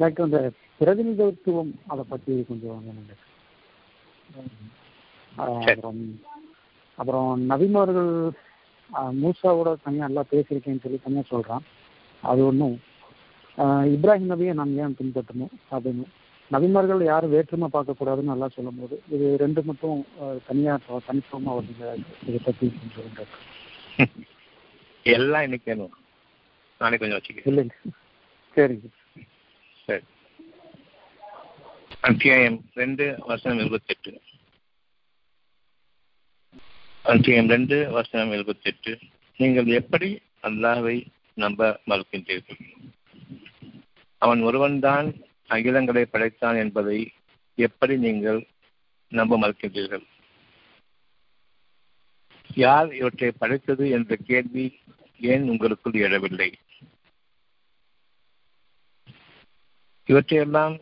Doctor அந்த பிரதிநிதித்துவம் அதை பற்றி கொஞ்சம் அப்புறம் அப்புறம் நபிமார்கள் மூசாவோட தனியாக நல்லா பேசியிருக்கேன்னு சொல்லி தனியாக சொல்கிறான் அது ஒன்றும் இப்ராஹிம் நபியை நாம் ஏன் பின்பற்றணும்? அப்படின்னு. நபிமார்கள் யாரும் வேற்றுமை பார்க்கக்கூடாதுன்னு நல்லா சொல்லும் போது இது ரெண்டு மட்டும் தனியாக தனித்துவமாக வருதுங்க. இதை பற்றி சொல்லுங்க. எல்லாம் இன்னைக்கு வேணும். நாளைக்கு கொஞ்சம் வச்சுக்க இல்லைங்க. சரிங்க. சரி. அத்தியாயம் ரெண்டு வசனம் இருபத்தெட்டு அத்தியாயம் ரெண்டு வசனம் இருபத்தெட்டு நீங்கள் எப்படி அல்லாவை நம்ப மறுக்கின்றீர்கள்? அவன் ஒருவன்தான் அகிலங்களை படைத்தான் என்பதை எப்படி நீங்கள் நம்ப மறுக்கின்றீர்கள்? யார் இவற்றை படைத்தது என்ற கேள்வி ஏன் உங்களுக்குள் எழவில்லை? இவற்றையெல்லாம்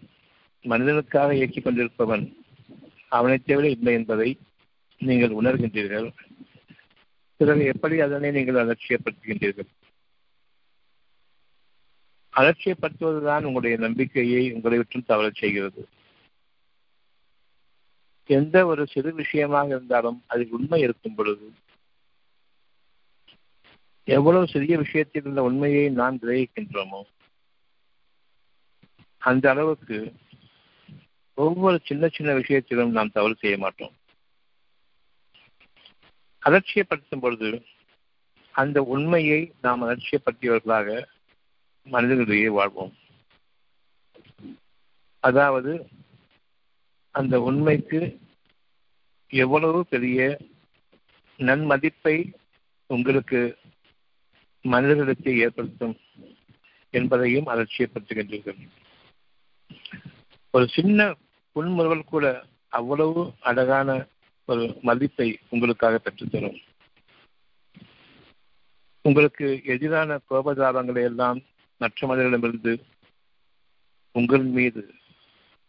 மனிதனுக்காக இயக்கிக் கொண்டிருப்பவன் அவனை தேவை இல்லை என்பதை நீங்கள் உணர்கின்றீர்கள். பிறகு எப்படி அதனை நீங்கள் அலட்சியப்படுத்துகின்றீர்கள்? அலட்சியப்படுத்துவதுதான் உங்களுடைய நம்பிக்கையை உங்களை விட்டும் தவறச் செய்கிறது. எந்த ஒரு சிறு விஷயமாக இருந்தாலும் அதில் உண்மை இருக்கும் பொழுது எவ்வளவு சிறிய விஷயத்தில் உள்ள உண்மையை நாம் கிரகிக்கின்றோமோ அந்த அளவுக்கு ஒவ்வொரு சின்ன சின்ன விஷயத்திலும் நாம் தவறு செய்ய மாட்டோம். அலட்சியப்படுத்தும் பொழுது அந்த உண்மையை நாம் அலட்சியப்படுத்தியவர்களாக மனிதர்களிடையே வாழ்வோம். அதாவது அந்த உண்மைக்கு எவ்வளவு பெரிய நன்மதிப்பை உங்களுக்கு மனிதர்களுக்கு ஏற்படுத்தும் என்பதையும் அலட்சியப்படுத்துகின்றீர்கள். ஒரு சின்ன புன்முறுவல் கூட அவ்வளவு அழகான ஒரு மதிப்பை உங்களுக்காக பெற்றுத்தரும். உங்களுக்கு எதிரான கோபதாபங்களை எல்லாம் மற்ற மனிதர்களிடமிருந்து உங்கள் மீது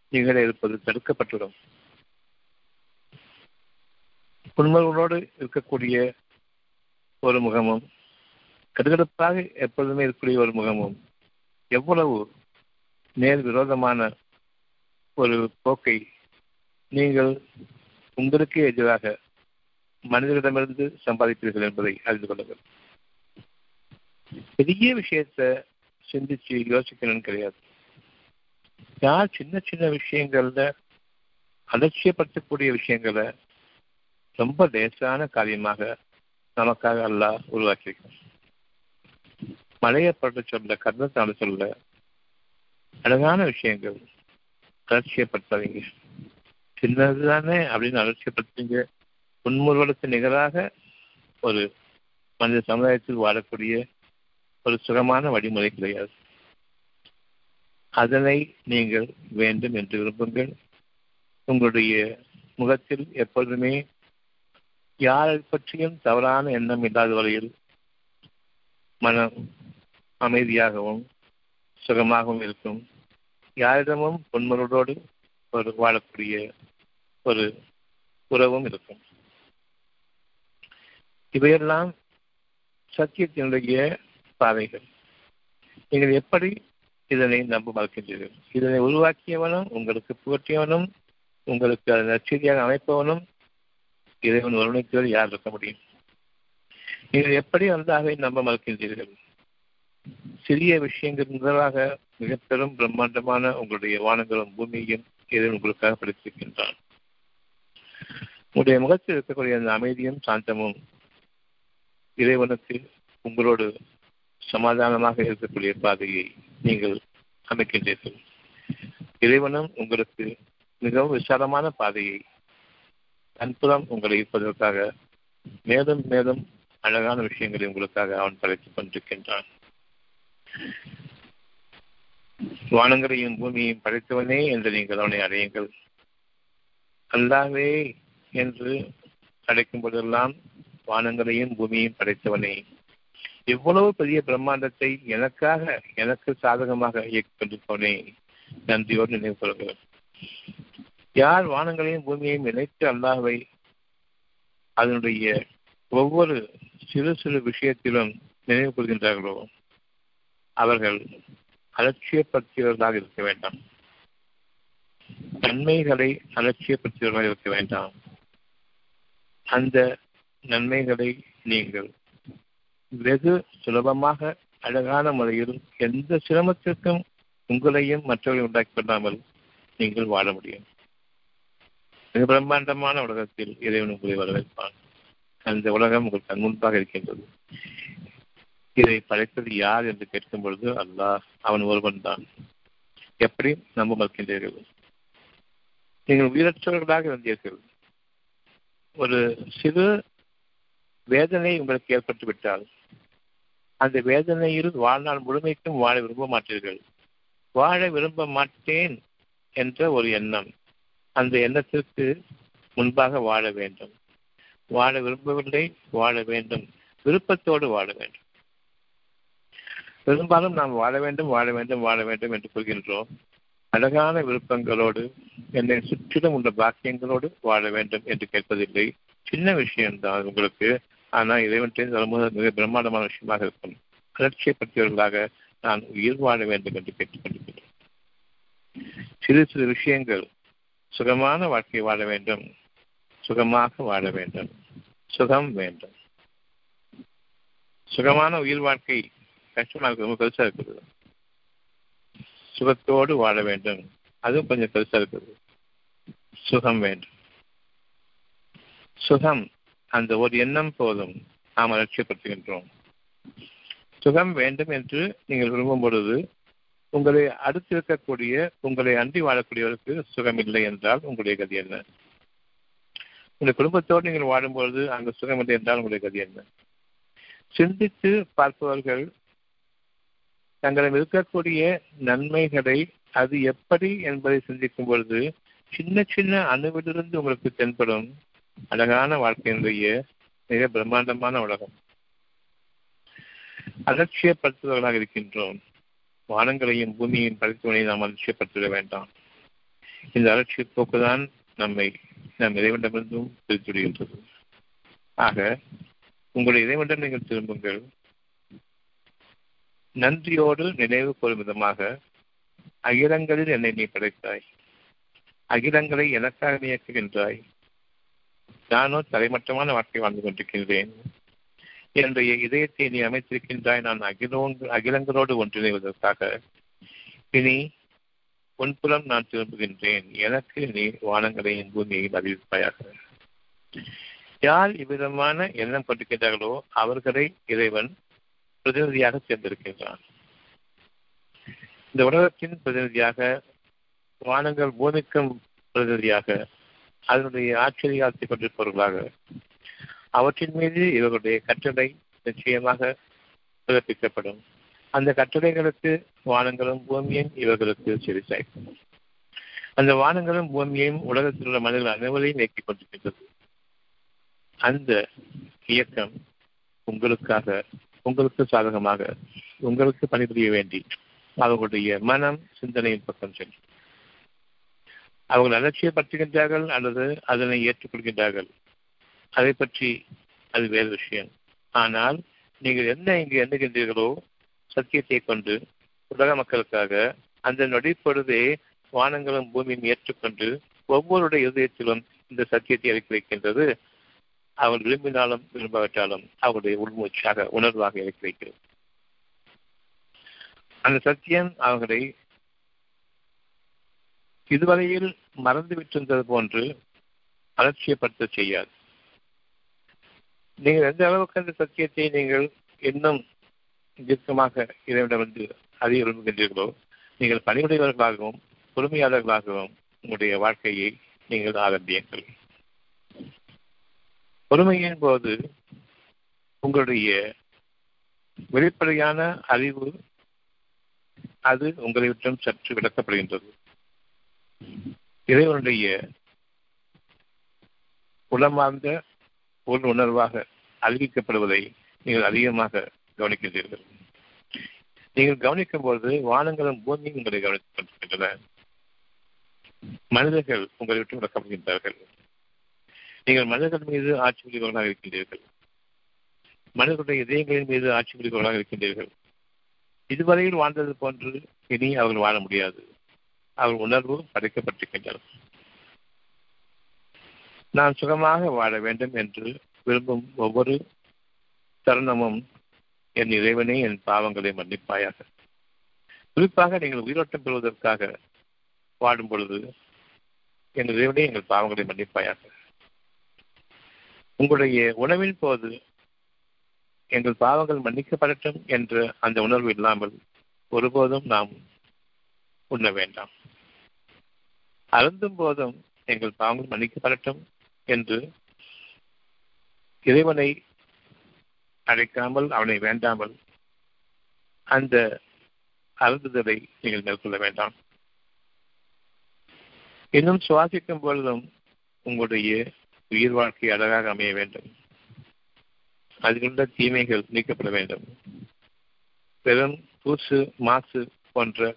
நிகழ இருப்பது தடுக்கப்பட்டுவிடும். புன்மர்களோடு இருக்கக்கூடிய ஒரு முகமும் கடுகடுப்பாக எப்பொழுதுமே இருக்கக்கூடிய ஒரு முகமும் எவ்வளவு நேர் விரோதமான ஒரு போக்கை நீங்கள் உங்களுக்கு எதிராக மனிதர்களிடமிருந்து சம்பாதிப்பீர்கள் என்பதை அறிந்து கொள்ளுங்கள். பெரிய விஷயத்த சிந்திச்சு யோசிக்கணும்னு கிடையாது. யார் சின்ன சின்ன விஷயங்கள்ல அலட்சியப்படுத்தக்கூடிய விஷயங்களை ரொம்ப லேசான காரியமாக நமக்காக அல்லாஹ் உருவாக்கியிருக்கோம் மழையை பட்டு சொல்ல கர்ணத்தால சொல்ல அழகான விஷயங்கள் அலட்சியப்படுத்தாதீங்க. சின்னது தானே அப்படின்னு அலட்சியப்படுத்துவீங்க முன்முறுவலுக்கு நிகராக ஒரு மனித சமுதாயத்தில் வாழக்கூடிய ஒரு சுகமான வழிமுறை கிடையாது. அதனை நீங்கள் வேண்டும் என்று விரும்புங்கள். உங்களுடைய முகத்தில் எப்பொழுதுமே யாரை பற்றியும் தவறான எண்ணம் இல்லாத வரையில் மனம் அமைதியாகவும் சுகமாகவும் இருக்கும். யாரிடமும் பொன்முறையோடு ஒரு வாழக்கூடிய ஒரு உறவும் இருக்கும். இவையெல்லாம் சத்தியத்தினுடைய பாதைகள். நீங்கள் எப்படி இதனை நம்ப மறுக்கின்றீர்கள்? இதனை உருவாக்கியவனும் உங்களுக்கு புகட்டியவனும் உங்களுக்கு அதை நச்சரியாக அமைப்பவனும் இறைவன் ஒருவனுக்கு யார் இருக்க முடியும்? நீங்கள் எப்படி அல்லாவை நம்ப மறுக்கின்றீர்கள்? சிறிய விஷயங்கள் முதலாக மிக பெரும் பிரம்மாண்டமான உங்களுடைய வானங்களும் பூமியையும் இறைவன் உங்களுக்காக படித்திருக்கின்றான். உங்களுடைய முகத்தில் இருக்கக்கூடிய அந்த அமைதியும் சாந்தமும் இறைவனுக்கு உங்களோடு சமாதானமாக இருக்கக்கூடிய பாதையை நீங்கள் அமைக்கின்றீர்கள். இறைவனும் உங்களுக்கு மிகவும் விசாலமான பாதையை அன்புறம் உங்களை இருப்பதற்காக மேலும் மேலும் அழகான விஷயங்களை உங்களுக்காக அவன் படைத்துக் கொண்டிருக்கின்றான். வானங்களையும் பூமியையும் படைத்தவனே என்று நீங்கள் அவனை அறையுங்கள். அல்லாவே என்று அழைக்கும் போதெல்லாம் வானங்களையும் பூமியையும் படைத்தவனே. எவ்வளவு பெரிய பிரம்மாண்டத்தை எனக்காக எனக்கு சாதகமாக இயக்கிக் நன்றியோடு நினைவு கொள்கிறேன் யார் வானங்களையும் பூமியையும் இணைத்து அல்லாவை அதனுடைய ஒவ்வொரு சிறு சிறு விஷயத்திலும் நினைவு கொள்கின்றார்களோ அவர்கள் அலட்சியப்படுத்தியவர்களாக இருக்க வேண்டாம். நன்மைகளை அலட்சியப்படுத்தியவர்களாக இருக்க வேண்டாம். அந்த நன்மைகளை நீங்கள் வெகு சுலபமாக அழகான முறையில் எந்த சிரமத்திற்கும் உங்களையும் மற்றவர்களையும் உண்டாக்கி கொள்ளாமல் நீங்கள் வாழ முடியும். மிக பிரம்மாண்டமான உலகத்தில் இறைவன் உங்களை வரவேற்பான். அந்த உலகம் உங்கள் கண் முன்பாக இருக்கின்றது. இதை படைத்தது யார் என்று கேட்கும் பொழுது அல்லாஹ் அவன் ஒருவன் தான். எப்படி? நம்ப மறுக்கின்றீர்கள். நீங்கள் உயிரற்றவர்களாக இருந்தீர்கள். ஒரு சிறு வேதனை உங்களுக்கு ஏற்பட்டு விட்டால் அந்த வேதனையில் வாழ்நாள் முழுமைக்கும் வாழ விரும்ப மாட்டீர்கள். வாழ விரும்ப மாட்டேன் என்ற ஒரு எண்ணம் அந்த எண்ணத்திற்கு முன்பாக வாழ வேண்டும். வாழ விரும்பவில்லை வாழ வேண்டும். விருப்பத்தோடு வாழ வேண்டும். பெரும்பாலும் நாம் வாழ வேண்டும் வாழ வேண்டும் வாழ வேண்டும் என்று கூறுகின்றோம் அழகான விருப்பங்களோடு என்னை சுற்றிலும் உள்ள பாக்கியங்களோடு வாழ வேண்டும் என்று கேட்பதில்லை. சின்ன விஷயம்தான் உங்களுக்கு. ஆனால் இறைவன் வரும்போது மிக பிரம்மாண்டமான விஷயமாக இருக்கும். அலட்சியப்படுத்தியவர்களாக நான் உயிர் வாழ வேண்டும் என்று கேட்டுக்கொண்டிருக்கிறேன் சிறு சிறு விஷயங்கள். சுகமான வாழ்க்கை வாழ வேண்டும். சுகமாக வாழ வேண்டும். சுகம் வேண்டும். சுகமான உயிர் வாழ்க்கை கஷ்டமாக இருக்கு ரொம்ப பெருசா இருக்குது. சுகத்தோடு வாழ வேண்டும். அதுவும் கொஞ்சம் பெருசா இருக்குது. சுகம் வேண்டும். சுகம் அந்த ஒரு எண்ணம் போதும். நாம் லட்சியப்படுத்துகின்றோம். சுகம் வேண்டும் என்று நீங்கள் விரும்பும் பொழுது உங்களை அடுத்து இருக்கக்கூடிய உங்களை அன்றி வாழக்கூடியவருக்கு சுகம் இல்லை என்றால் உங்களுடைய கதி என்ன? உங்களுடைய குடும்பத்தோடு நீங்கள் வாழும்பொழுது அங்கு சுகம் இல்லை என்றால் உங்களுடைய கதி என்ன? சிந்தித்து பார்ப்பவர்கள் தங்களிடம் இருக்கக்கூடிய நன்மைகளை அது எப்படி என்பதை சிந்திக்கும் பொழுது சின்ன சின்ன அணுவிலிருந்து உங்களுக்கு தென்படும் அழகான வாழ்க்கையினுடைய மிக பிரம்மாண்டமான உலகம். அலட்சியப்படுத்துவர்களாக இருக்கின்றோம். வானங்களையும் பூமியையும் படைத்தவனையும் நாம் அலட்சியப்படுத்திட வேண்டாம். இந்த அலட்சிய போக்குதான் நம்மை நம் இறைவனிடமிருந்தும் பிரித்துவிடுகின்றது. ஆக உங்களுடைய இறைவனிடம் நீங்கள் திரும்புங்கள். நன்றியோடு நினைவு கூறும் விதமாக அகிலங்களில் என்னை நீ படைத்தாய். அகிலங்களை எனக்காக நீ இயக்குகின்றாய் நானோ தலைமட்டமான வாழ்க்கை வாழ்ந்து கொண்டிருக்கின்றேன். என்னுடைய இதயத்தை நீ அமைத்திருக்கின்றாய். நான் அகிலோங்கு அகிலங்களோடு ஒன்றிணைவதற்காக இனி உன்புலம் நான் திரும்புகின்றேன். எனக்கு நீ வானங்களையும் பூமியையும் அறிவிப்பாயாக. யார் இவ்விதமான எண்ணம் கொண்டிருக்கின்றார்களோ அவர்களை இறைவன் பிரதிநிதியாக சேர்ந்திருக்கின்றான். இந்த உலகத்தின் பிரதிநிதியாக வானங்கள் பூமிக்கும் பிரதிநிதியாக அதனுடைய ஆச்சரியாத்தை கொண்டிருப்பவர்களாக அவற்றின் மீது இவர்களுடைய கட்டளை நிச்சயமாக பிறப்பிக்கப்படும். அந்த கட்டளைகளுக்கு வானங்களும் பூமியும் இவர்களுக்கு செவிசாய்க்கும் அந்த வானங்களும் பூமியையும் உலகத்தில் உள்ள மனிதர்கள் அனைவரையும் இயக்கிக் கொண்டிருக்கின்றது. அந்த இயக்கம் உங்களுக்காக உங்களுக்கு சாதகமாக உங்களுக்கு பணிபுரிய வேண்டி அவர்களுடைய மனம் சிந்தனையின் பக்கம் செல்லும் அவர்கள் அலட்சியப்படுத்துகின்றார்கள் அல்லது அதனை ஏற்றுக்கொள்கின்றார்கள். அதை பற்றி அது வேறு விஷயம். ஆனால் நீங்கள் என்ன இங்கு எண்ணுகின்றீர்களோ சத்தியத்தை கொண்டு உலக மக்களுக்காக அந்த நொடி பொழுதே வானங்களும் பூமியும் ஏற்றுக்கொண்டு ஒவ்வொருடைய இதயத்திலும் இந்த சத்தியத்தை இறக்கி வைக்கின்றது. அவர்கள் விரும்பினாலும் விரும்பாவிட்டாலும் அவருடைய உள்மூச்சாக உணர்வாக இறக்கி வைக்கிறது. அந்த சத்தியம் அவர்களை இதுவரையில் மறந்து விட்டிருந்தது போன்று அலட்சியப்படுத்த செய்யாது. நீங்கள் எந்த அளவுக்கு அந்த சத்தியத்தை நீங்கள் இன்னும் தீர்க்கமாக இறைவிடமிருந்து அறிய விரும்புகின்றீர்களோ நீங்கள் பணியுடையவர்களாகவும் பொறுமையாளர்களாகவும் உங்களுடைய வாழ்க்கையை நீங்கள் ஆரம்பியுங்கள். பொறுமையின் போது உங்களுடைய வெளிப்படையான அறிவு அது உங்களை விட்டும் சற்று விளக்கப்படுகின்றது இறைவனுடைய உளமார்ந்த உள் உணர்வாக அறிவிக்கப்படுவதை நீங்கள் அதிகமாக கவனிக்கின்றீர்கள். நீங்கள் கவனிக்கும் போது வானங்களும் பூமியும் உங்களை கவனித்துக் கொண்டிருக்கின்றன மனிதர்கள் உங்களை விட்டு விளக்கப்படுகின்றார்கள் நீங்கள் மனிதர்கள் மீது ஆட்சி புரிபவர்களாக இருக்கின்றீர்கள். மனிதர்களுடைய இதயங்களின் மீது ஆட்சி புரிபவர்களாக இருக்கின்றீர்கள். இதுவரையில் வாழ்ந்தது போன்று இனி அவர்கள் வாழ முடியாது. அவர்கள் உணர்வு படைக்கப்பட்டிருக்கின்றனர் நான் சுகமாக வாழ வேண்டும் என்று விரும்பும் ஒவ்வொரு தருணமும் என் இறைவனே என் பாவங்களை மன்னிப்பாயாக. குறிப்பாக நீங்கள் உயிரோட்டம் பெறுவதற்காக வாடும் பொழுது என் இறைவனே எங்கள் பாவங்களை மன்னிப்பாயாக. உங்களுடைய உணவின் போது எங்கள் பாவங்கள் மன்னிக்கப்படட்டும் என்ற அந்த உணர்வு இல்லாமல் ஒருபோதும் நாம் உண்ண வேண்டாம். அருந்தும் போதும் எங்கள் பாவங்கள் மன்னிக்கப்படட்டும் என்று இறைவனை அழைக்காமல் அவனை வேண்டாமல் அந்த அருந்துதலை நீங்கள் மேற்கொள்ள வேண்டாம். இன்னும் சுவாசிக்கும் பொழுதும் உங்களுடைய உயிர் வாழ்க்கை அழகாக அமைய வேண்டும். அதிலுள்ள தீமைகள் நீக்கப்பட வேண்டும். பெரும் தூசு மாசு போன்ற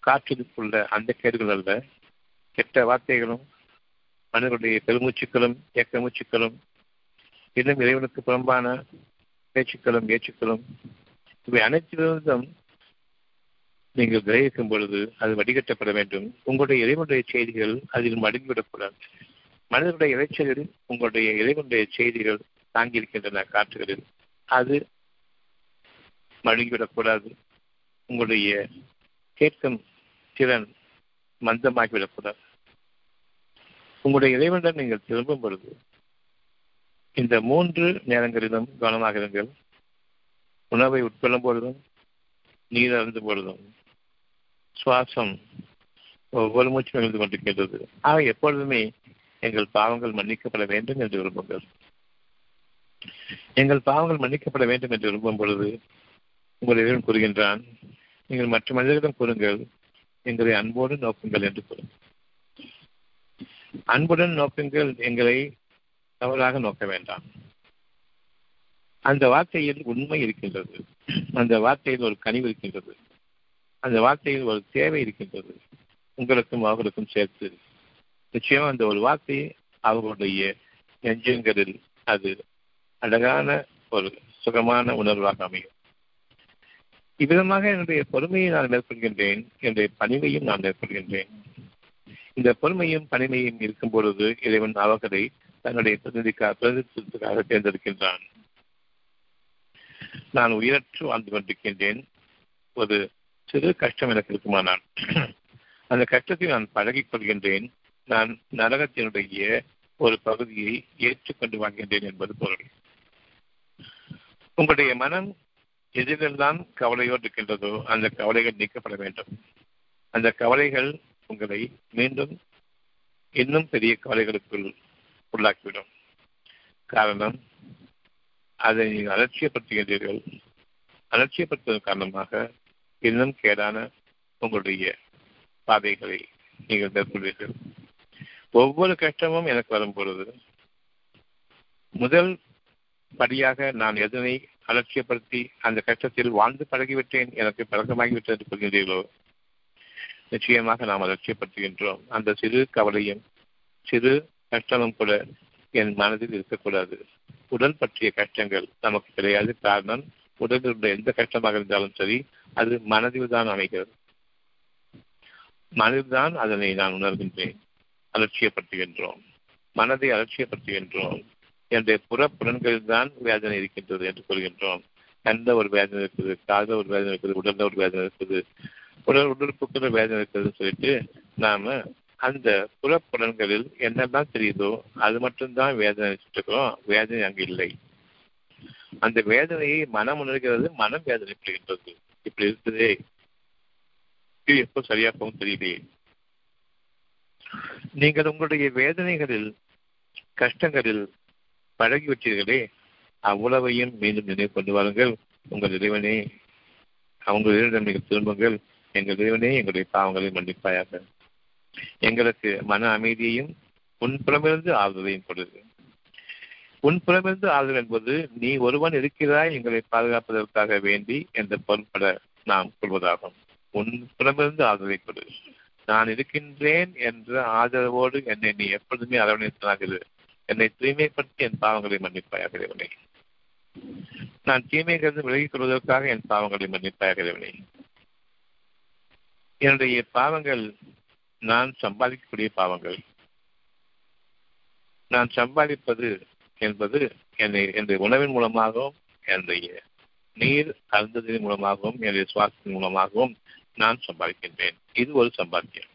காற்றில் உள்ள அந்த கேடுகள் அல்ல. கெட்ட வார்த்தைகளும் மனிதர்களுடைய பெருமூச்சுக்களும் ஏக்க மூச்சுக்களும் இன்னும் இறைவனுக்கு புறம்பான பேச்சுக்களும் ஏச்சுக்களும் இவை அனைத்திலிருந்தும் நீங்கள் கிரகிக்கும் பொழுது அது வடிகட்டப்பட வேண்டும். உங்களுடைய இறைவனுடைய செய்திகள் அதில் மடங்கிவிடக்கூடாது மனிதனுடைய இறைச்சலில் உங்களுடைய இறைவனுடைய செய்திகள் தாங்கியிருக்கின்றன காற்றுகளில். அது மழுங்கிவிடக்கூடாது. உங்களுடைய கேட்கும் திறன் மந்தமாகிவிடக்கூடாது. உங்களுடைய இறைவனிடம் நீங்கள் திரும்பும் பொழுது இந்த மூன்று நேரங்களிலும் கவனமாக இருங்கள். உணவை உட்கொள்ளும் பொழுதும் நீர் அருந்தும் பொழுதும் சுவாசம் ஒவ்வொரு மூச்சும் எழுந்து கொண்டிருக்கின்றது. ஆக எப்பொழுதுமே எங்கள் பாவங்கள் மன்னிக்கப்பட வேண்டும் என்று விரும்புங்கள். எங்கள் பாவங்கள் மன்னிக்கப்பட வேண்டும் என்று விரும்பும் பொழுது உங்களிடம் கூறுகின்றான் நீங்கள் மற்ற மனிதர்களிடம் கூறுங்கள் எங்களை அன்போடு நோக்குங்கள் என்று கூறுங்கள் அன்புடன் நோக்குங்கள் எங்களை தவறாக நோக்க வேண்டாம். அந்த வார்த்தையில் உண்மை இருக்கின்றது. அந்த வார்த்தையில் ஒரு கனிவு இருக்கின்றது. அந்த வார்த்தையில் ஒரு தேவை இருக்கின்றது. உங்களுக்கும் அவர்களுக்கும் சேர்த்து நிச்சயம் அந்த ஒரு வார்த்தையை அவர்களுடைய நெஞ்சங்களில் அது அழகான ஒரு சுகமான உணர்வாக அமையும். இவ்விதமாக என்னுடைய பொறுமையை நான் மேற்கொள்கின்றேன். என்னுடைய பணிவையும் நான் மேற்கொள்கின்றேன். இந்த பொறுமையும் பணிமையும் இருக்கும் பொழுது இறைவன் அவர்களை தன்னுடைய பிரதிநிதிக்காக பிரதிநிதித்துவத்துக்காக தேர்ந்தெடுக்கின்றான். நான் உயிரற்று வாழ்ந்து கொண்டிருக்கின்றேன். ஒரு சிறு கஷ்டம் எனக்கு இருக்குமானால் அந்த கஷ்டத்தை நான் பழகிக் கொள்கின்றேன். நான் நரகத்தினுடைய ஒரு பகுதியை ஏற்றுக்கொண்டு வாழ்கின்றேன் என்பது பொருள். உங்களுடைய மனம் எதிரெல்லாம் கவலையோடு இருக்கின்றதோ அந்த கவலைகள் நீக்கப்பட வேண்டும். அந்த கவலைகள் உங்களை மீண்டும் இன்னும் பெரிய கவலைகளுக்குள் உள்ளாக்கிவிடும். காரணம் அதை நீங்கள் அலட்சியப்படுத்துகின்றீர்கள். அலட்சியப்படுத்துவதன் காரணமாக இன்னும் கேடான உங்களுடைய பாதைகளை நீங்கள் மேற்கொள்வீர்கள். ஒவ்வொரு கஷ்டமும் எனக்கு வரும் பொழுது முதல் படியாக நான் எதனை அலட்சியப்படுத்தி அந்த கஷ்டத்தில் வாழ்ந்து பழகிவிட்டேன் எனக்கு பழக்கமாகிவிட்டது என்று நிச்சயமாக நாம் அலட்சியப்படுத்துகின்றோம். அந்த சிறு கவலையும் சிறு கஷ்டமும் கூட என் மனதில் இருக்கக்கூடாது. உடல் பற்றிய கஷ்டங்கள் நமக்கு கிடையாது. காரணம் உடலில் உள்ள எந்த கஷ்டமாக இருந்தாலும் சரி அது மனதில் தான் அமைகிறது. மனதில்தான் அதனை நான் உணர்கின்றேன். அலட்சியப்படுத்துகின்றோம். மனதை அலட்சியப்படுத்துகின்றோம். என்னுடைய புற புலன்களில் தான் வேதனை இருக்கின்றது என்று சொல்கின்றோம். கண்ட ஒரு வேதனை இருக்குது காத ஒரு வேதனை இருக்குது உடல்ல ஒரு வேதனை இருக்குது உடல் உடற்புக்கிற வேதனை இருக்குதுன்னு சொல்லிட்டு நாம அந்த புறப்புலன்களில் என்னெல்லாம் தெரியுதோ அது மட்டும்தான் வேதனை இருக்கிறோம். வேதனை அங்கு இல்லை. அந்த வேதனையை மனம் உணர்கிறது மனம் வேதனைப்படுகின்றது. இப்படி இருக்குதே. இது எப்போ சரியா தெரியலையே. நீங்கள் உங்களுடைய வேதனைகளில் கஷ்டங்களில் பழகிவிட்டீர்களே அவ்வளவையும் மீண்டும் நினைவு கொண்டு வாருங்கள். உங்கள் இறைவனே அவங்க இறைவனிடம் நீங்கள் திரும்புங்கள் எங்கள் இறைவனே எங்களுடைய பாவங்களை மன்னிப்பாயாக. எங்களுக்கு மன அமைதியையும் உன்புறமிருந்து ஆறுதலையும் கொடுது உன்புறமிருந்து ஆறுதல் என்பது நீ ஒருவன் இருக்கிறாய் எங்களை பாதுகாப்பதற்காக வேண்டி என்ற பொருட்பட நாம் கொள்வதாகும். உன் புறமிருந்து ஆதரவை கொடு. நான் இருக்கின்றேன் என்ற ஆதரவோடு என்னை நீ எப்பொழுதுமே அரவணைத்தனாகிறது என்னை தூய்மைப்படுத்தி என் பாவங்களை மன்னிப்பாயாக இறைவனை. நான் தீமைகளிலிருந்து விலகிக் கொள்வதற்காக என் பாவங்களை மன்னிப்பாகிறவில்லை என்னுடைய பாவங்கள் நான் சம்பாதிக்கக்கூடிய பாவங்கள். நான் சம்பாதிப்பது என்பது என்னை என்னுடைய உணவின் மூலமாகவும் என்னுடைய நீர் அருந்ததின் மூலமாகவும் என்னுடைய சுவாசத்தின் மூலமாகவும் நான் சம்பாதிக்கின்றேன். இது ஒரு சம்பாத்தியம்.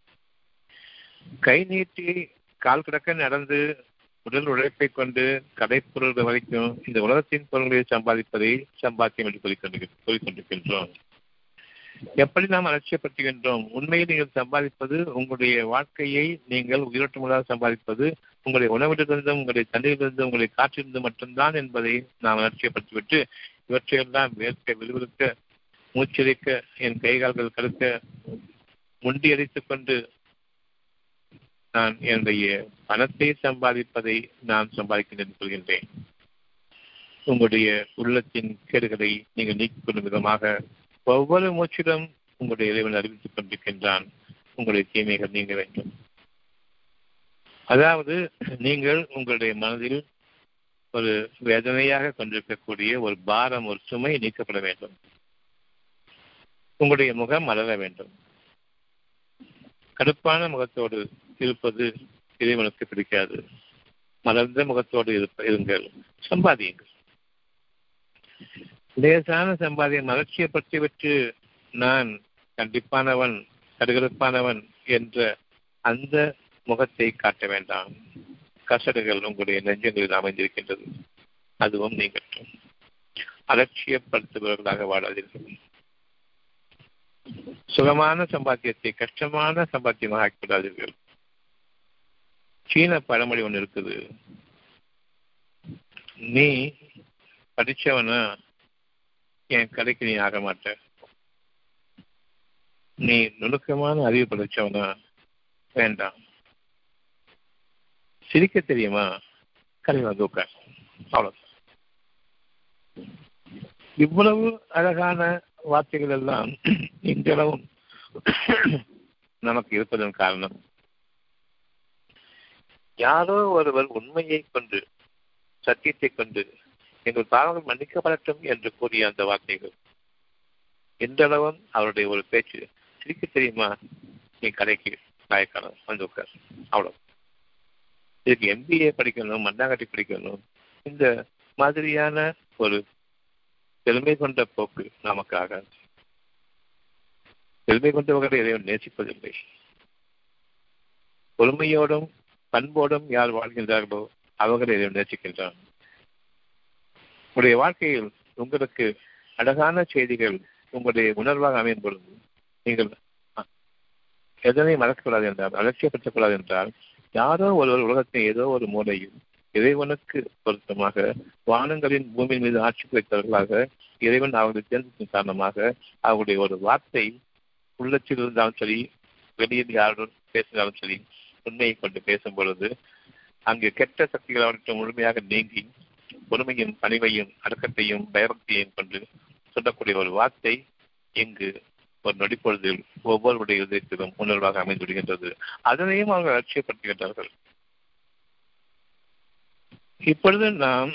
கை நீட்டி கால் கிடக்க நடந்து உடல் உழைப்பை கொண்டு கடைப்பொருள்கள் வரைக்கும் இந்த உலகத்தின் பொருள்களை சம்பாதிப்பதை சம்பாத்தியம் என்று கூறிக்கொண்டிருக்கின்றோம். எப்படி நாம் அலட்சியப்படுத்துகின்றோம்? உண்மையில் நீங்கள் சம்பாதிப்பது உங்களுடைய வாழ்க்கையை நீங்கள் உயிரோட்டமுள்ளாக சம்பாதிப்பது உங்களுடைய உணவிலிருந்தும் உங்களுடைய தண்ணீரிலிருந்து உங்களுடைய காற்றிலிருந்து மட்டும்தான் என்பதை நாம் அலட்சியப்படுத்திவிட்டு இவற்றையெல்லாம் வேர்க்க விறுவிறுக்க மூச்சரிக்க என் கைகால்கள் கடுக்க முண்டியடித்துக் கொண்டு நான் என்னுடைய பணத்தை சம்பாதிப்பதை நான் சம்பாதிக்கின்றேன் சொல்கின்றேன். உங்களுடைய உள்ளத்தின் கேடுகளை நீங்கள் நீக்கிக் கொள்ளும் விதமாக ஒவ்வொரு மூச்சிலும் உங்களுடைய இறைவன் அறிவித்துக் கொண்டிருக்கின்றான். உங்களுடைய தீமைகள் நீங்க வேண்டும். அதாவது நீங்கள் உங்களுடைய மனதில் ஒரு வேதனையாக கொண்டிருக்கக்கூடிய ஒரு பாரம் ஒரு சுமை நீக்கப்பட வேண்டும். உங்களுடைய முகம் மலர வேண்டும். கடுப்பான முகத்தோடு இருப்பது இறைவனுக்கு பிடிக்காது. மலர்ந்த முகத்தோடு இருப்ப இருங்கள். சம்பாதியுங்கள். லேசான சம்பாதியம் பற்றி விட்டு நான் கண்டிப்பானவன் கடுகடுப்பானவன் என்ற அந்த முகத்தை காட்ட வேண்டாம். கசடுகள் உங்களுடைய நெஞ்சங்களில் அமைந்திருக்கின்றது. அதுவும் நீங்கட்டும். அலட்சியப்படுத்துபவர்களாக வாழாதீர்கள். சுகமான சம்பாத்தியத்தை கஷ்டமான சம்பாத்தியமாக ஆக்கிவிடாதீர்கள். சீன பழமொழி ஒன்று இருக்குது. நீ படிச்சவனா என் கடைக்கு நீ ஆக மாட்ட. நீ நுணுக்கமான அறிவு படிச்சவனா வேண்டாம். சிரிக்க தெரியுமா? கலை வந்து உட்கார். அவ்வளவு இவ்வளவு அழகான வார்த்தைகள் எல்லாம் இன்றளவும் நமக்கு இருப்பதன் காரணம். யாரோ ஒருவர் உண்மையை கொண்டு சத்தியத்தை கொண்டு எங்கள் பாவங்கள் மன்னிக்கப்படட்டும் என்று கூறிய அந்த வார்த்தைகள். இன்றளவும் அவருடைய ஒரு பேச்சு சிரிக்க தெரியுமா? நீ கடைக்கு நாயக்கான வந்து உட்கார் அவ்வளவு. இதுக்கு எம்பிஏ படிக்கணும் மண்டாங்கட்டி படிக்கணும். இந்த மாதிரியான ஒரு பெருமை கொண்ட போக்கு நமக்காக. பெருமை கொண்டவர்களை இறைவன் நேசிப்பதில்லை. பொறுமையோடும் பண்போடும் யார் வாழ்கின்றார்களோ அவர்களை இறைவன் நேசிக்கின்றான் உங்களுடைய வாழ்க்கையில் உங்களுக்கு அழகான செய்திகள் உங்களுடைய உணர்வாக அமையும் பொழுது நீங்கள் எதனை மறக்கக்கூடாது என்றால் அலட்சியப்படுத்தக்கூடாது என்றால் யாரோ ஒருவர் உலகத்தின் ஏதோ ஒரு மூலையில் இறைவனுக்கு பொருத்தமாக வானங்களின் பூமியின் மீது ஆட்சி குறைத்தவர்களாக இறைவன் அவர்களை தேர்ந்தெடுக்கும் காரணமாக அவருடைய ஒரு வார்த்தை உள்ளத்தில் இருந்தாலும் சரி வெளியில் யாருடன் பேசினாலும் சரி உண்மையை கொண்டு பேசும் பொழுது அங்கு கெட்ட சக்திகள் அவற்றை முழுமையாக நீங்கி பொறுமையும் பணிவையும் அடக்கத்தையும் பயபக்தியையும் கொண்டு சொல்லக்கூடிய ஒரு வார்த்தை இங்கு ஒரு நொடிப்பொழுதில் ஒவ்வொருடைய இதயத்திலும் உணர்வாக அமைந்துவிடுகின்றது அதனையும் அவர்கள் அலட்சியப்படுத்துகின்றார்கள் இப்பொழுது நாம்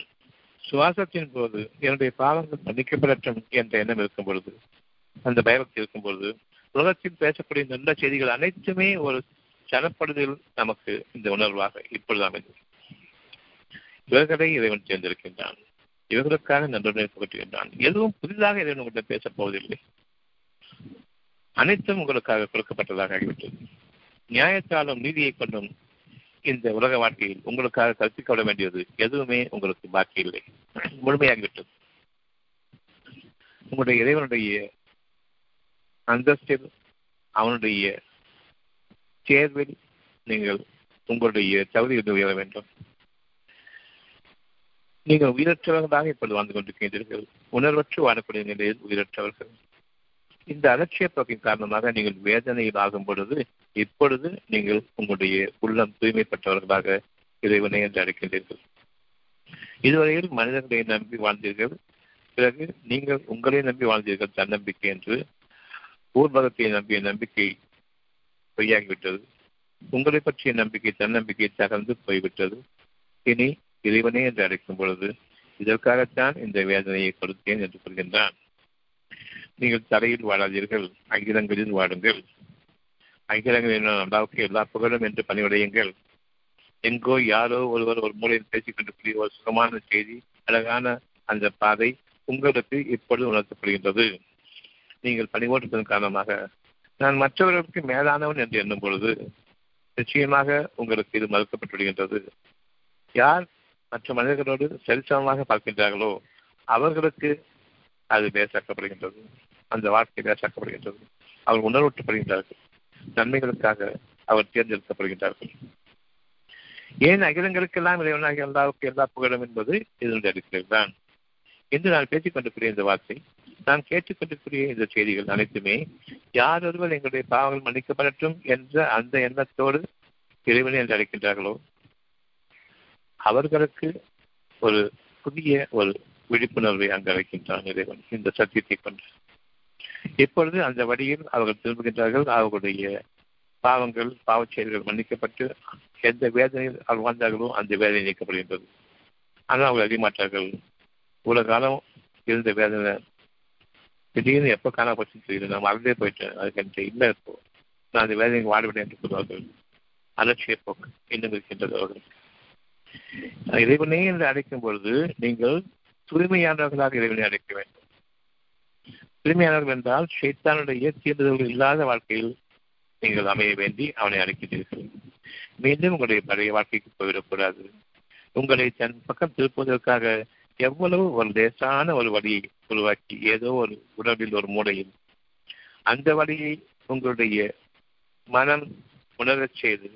சுவாசத்தின் போது என்னுடைய பாவங்கள் மன்னிக்கப்படட்டும் என்ற எண்ணம் இருக்கும் பொழுது அந்த பயபக்தி இருக்கும் பொழுது உலகத்தில் பேசக்கூடிய நல்ல செய்திகள் அனைத்துமே ஒரு சனப்படுதல் நமக்கு இந்த உணர்வாக இப்பொழுது அமைந்தது. இவர்களை இறைவன் தேர்ந்தெடுக்கின்றான். இவர்களுக்காக நன்றுணை புகட்டுகின்றான். எதுவும் புதிதாக இறைவன் உங்களிடம் பேசப் போவதில்லை. அனைத்தும் உங்களுக்காக கொடுக்கப்பட்டதாக ஆகிவிட்டது. நியாயத்தாலும் நீதியை கொண்டும் இந்த உலக வாழ்க்கையில் உங்களுக்காக கற்பிக்கப்பட வேண்டியது எதுவுமே உங்களுக்கு பாக்கி இல்லை. முழுமையாகிவிட்டது. உங்களுடைய இறைவனுடைய அந்தஸ்தில் அவனுடைய தேர்வில் நீங்கள் உங்களுடைய தகுதியில் உயர வேண்டும். நீங்கள் உயிரற்றவர்களாக இப்பொழுது வாழ்ந்து கொண்டிருக்கின்றீர்கள். உணர்வற்று வாழக்கூடிய நிலையில் உயிரற்றவர்கள். இந்த அலட்சிய போக்கின் காரணமாக நீங்கள் வேதனையில் ஆகும் பொழுது இப்பொழுது நீங்கள் உங்களுடைய உள்ளம் தூய்மைப்பட்டவர்களாக இறைவனை என்று அழைக்கின்றீர்கள். இதுவரையில் மனிதர்களை நம்பி வாழ்ந்தீர்கள். பிறகு நீங்கள் உங்களை நம்பி வாழ்ந்தீர்கள் தன்னம்பிக்கை என்று. ஊர்வலத்தை நம்பிய நம்பிக்கை பொய்யாகிவிட்டது. உங்களை பற்றிய நம்பிக்கை தன்னம்பிக்கை தகர்ந்து போய்விட்டது. இனி இறைவனே என்று அழைக்கும் பொழுது இதற்காகத்தான் இந்த வேதனையை கொடுத்தேன் என்று சொல்கின்றான். நீங்கள் தரையில் வாழாதீர்கள் அகிலங்களில் வாடுங்கள் அகிலங்களின் அல்லாவுக்கு எல்லா புகழும் என்று பணிவடையுங்கள். எங்கோ யாரோ ஒருவர் ஒரு மூலையில் பேசிக் கொண்டிருக்கிற ஒரு சுகமான செய்தி அழகான அந்த பாதை உங்களுக்கு இப்பொழுது உணர்த்தப்படுகின்றது. நீங்கள் பணிவோட்டத்தின் காரணமாக நான் மற்றவர்களுக்கு மேலானவன் என்று எண்ணும் பொழுது நிச்சயமாக உங்களுக்கு இது மறுக்கப்பட்டுவிடுகின்றது. யார் மற்ற மனிதர்களோடு சரிசமமாக பார்க்கின்றார்களோ அவர்களுக்கு அது பேசாக்கப்படுகின்றது. அந்த வாழ்க்கை பேசாக்கப்படுகின்றது. அவர்கள் உணர்வூட்டப்படுகின்றார்கள். நன்மைகளுக்காக அவர் தேர்ந்தெடுக்கப்படுகின்றார்கள். ஏன் அகிலங்களுக்கெல்லாம் இறைவனாக எல்லாருக்கும் எல்லா புகழும் என்பது இதனுடைய அடிப்படையில் தான் இன்று நான் பேசிக் கொண்டிருக்கிற இந்த வார்த்தை நான் கேட்டுக்கொண்டிருக்கிற இந்த செய்திகள் அனைத்துமே யார் ஒருவர் எங்களுடைய பாவங்கள் மன்னிக்கப்படட்டும் என்ற அந்த எண்ணத்தோடு இறைவனை என்று அழைக்கின்றார்களோ? அவர்களுக்கு ஒரு புதிய ஒரு விழிப்புணர்வை அங்கு அழைக்கின்றான் இறைவன். இந்த சத்தியத்தை கொண்டு. இப்பொழுது அந்த வழியில் அவர்கள் திரும்புகின்றார்கள். அவர்களுடைய பாவங்கள் பாவச்செயல்கள் மன்னிக்கப்பட்டு எந்த வேதனையில் அவர்கள் வாழ்ந்தார்களோ அந்த வேதனை நீக்கப்படுகின்றது. ஆனால் அவர்கள் அறியமாட்டார்கள். இவ்வளவு காலம் இருந்த வேதனை திடீர்னு எப்போ காணப்பட்டு தெரியுது நான் மறந்தே போயிட்டேன் அதுக்கு இல்லை இப்போ. நான் அந்த வேதனை வாடுவிட்டேன் என்று சொல்வார்கள் அலட்சிய போக்கு இன்னும் இருக்கின்றது அவர்களுக்கு இறைவனே என்று அழைக்கும் பொழுது நீங்கள் தூய்மையானவர்களாக இறைவனை அழைக்க வேண்டும். தூய்மையானவர்கள் என்றால் ஷைத்தானுடைய தீண்டுதல்கள் இல்லாத வாழ்க்கையில் நீங்கள் அமைய வேண்டி அவனை அழைக்கிறீர்கள் மீண்டும் உங்களுடைய பழைய வாழ்க்கைக்கு போய்விடக்கூடாது உங்களை தன் பக்கம் திருப்புவதற்காக எவ்வளவு ஒரு லேசான ஒரு வழியை உருவாக்கி ஏதோ ஒரு உடலில் ஒரு மூலையில் அந்த வழியை உங்களுடைய மனம் உணரச் செய்து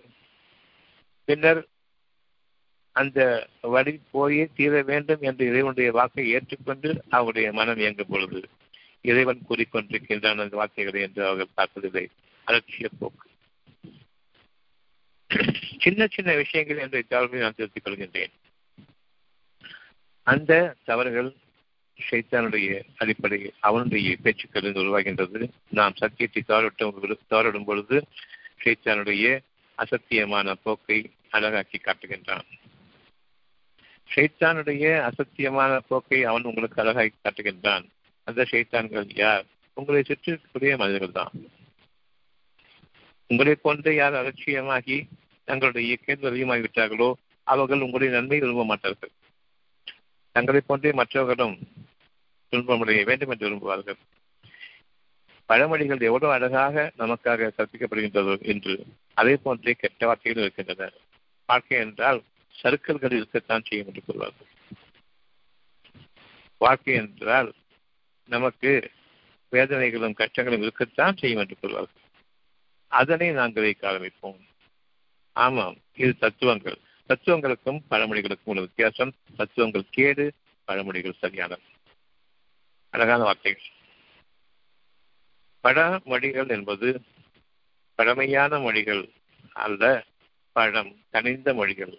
பின்னர் அந்த வழி போயே தீர வேண்டும் என்று இறைவனுடைய வாக்கை ஏற்றுக்கொண்டு அவருடைய மனம் இயங்கும் பொழுது இறைவன் கூறிக்கொண்டிருக்கின்றான் அந்த வார்த்தைகளை என்று அவர்கள் பார்ப்பதில்லை அலட்சிய போக்கு. சின்ன சின்ன விஷயங்கள் என்ற தவறுகளை நான் திருத்திக் கொள்கின்றேன். அந்த தவறுகள் ஷைத்தானுடைய அடிப்படையில் அவனுடைய பேச்சுக்களில் உருவாகின்றது. நாம் சத்தியத்தை தவறிட்டும் தவறிடும் பொழுது ஷைத்தானுடைய அசத்தியமான போக்கை அழகாக்கி காட்டுகின்றான். ஷைத்தானுடைய அசத்தியமான போக்கை அவன் உங்களுக்கு அழகாக்கி காட்டுகின்றான். அந்த ஷைத்தான்கள் யார்? உங்களை சுற்றி இருக்கக்கூடிய மனிதர்கள் தான் உங்களை போன்ற யார் அலட்சியமாகி தங்களுடைய இயக்கத்தில் அதிகமாகிவிட்டார்களோ அவர்கள் உங்களுடைய நன்மை விரும்ப மாட்டார்கள். தங்களை போன்றே மற்றவர்களும் துன்பமுடைய வேண்டும் என்று விரும்புவார்கள். பழமொழிகள் எவ்வளவு அழகாக நமக்காக கற்பிக்கப்படுகின்றதோ என்று அதே போன்றே கெட்ட வார்த்தைகள் இருக்கின்றன. வாழ்க்கை என்றால் சருக்கல்கள் இருக்கத்தான் செய்யும் என்று கூறுவார்கள். வாழ்க்கை என்றால் நமக்கு வேதனைகளும் கஷ்டங்களும் இருக்கத்தான் செய்யும் என்று கூறுவார்கள் அதனை நாங்கள் வைக்க ஆரம்பிப்போம். ஆமாம் இது தத்துவங்கள். தத்துவங்களுக்கும் பழமொழிகளுக்கும் உள்ள வித்தியாசம் தத்துவங்கள் கேடு பழமொழிகள் சரியானது. அழகான வார்த்தைகள். பழமொழிகள் என்பது பழமையான மொழிகள் அல்ல பழம் கனிந்த மொழிகள்.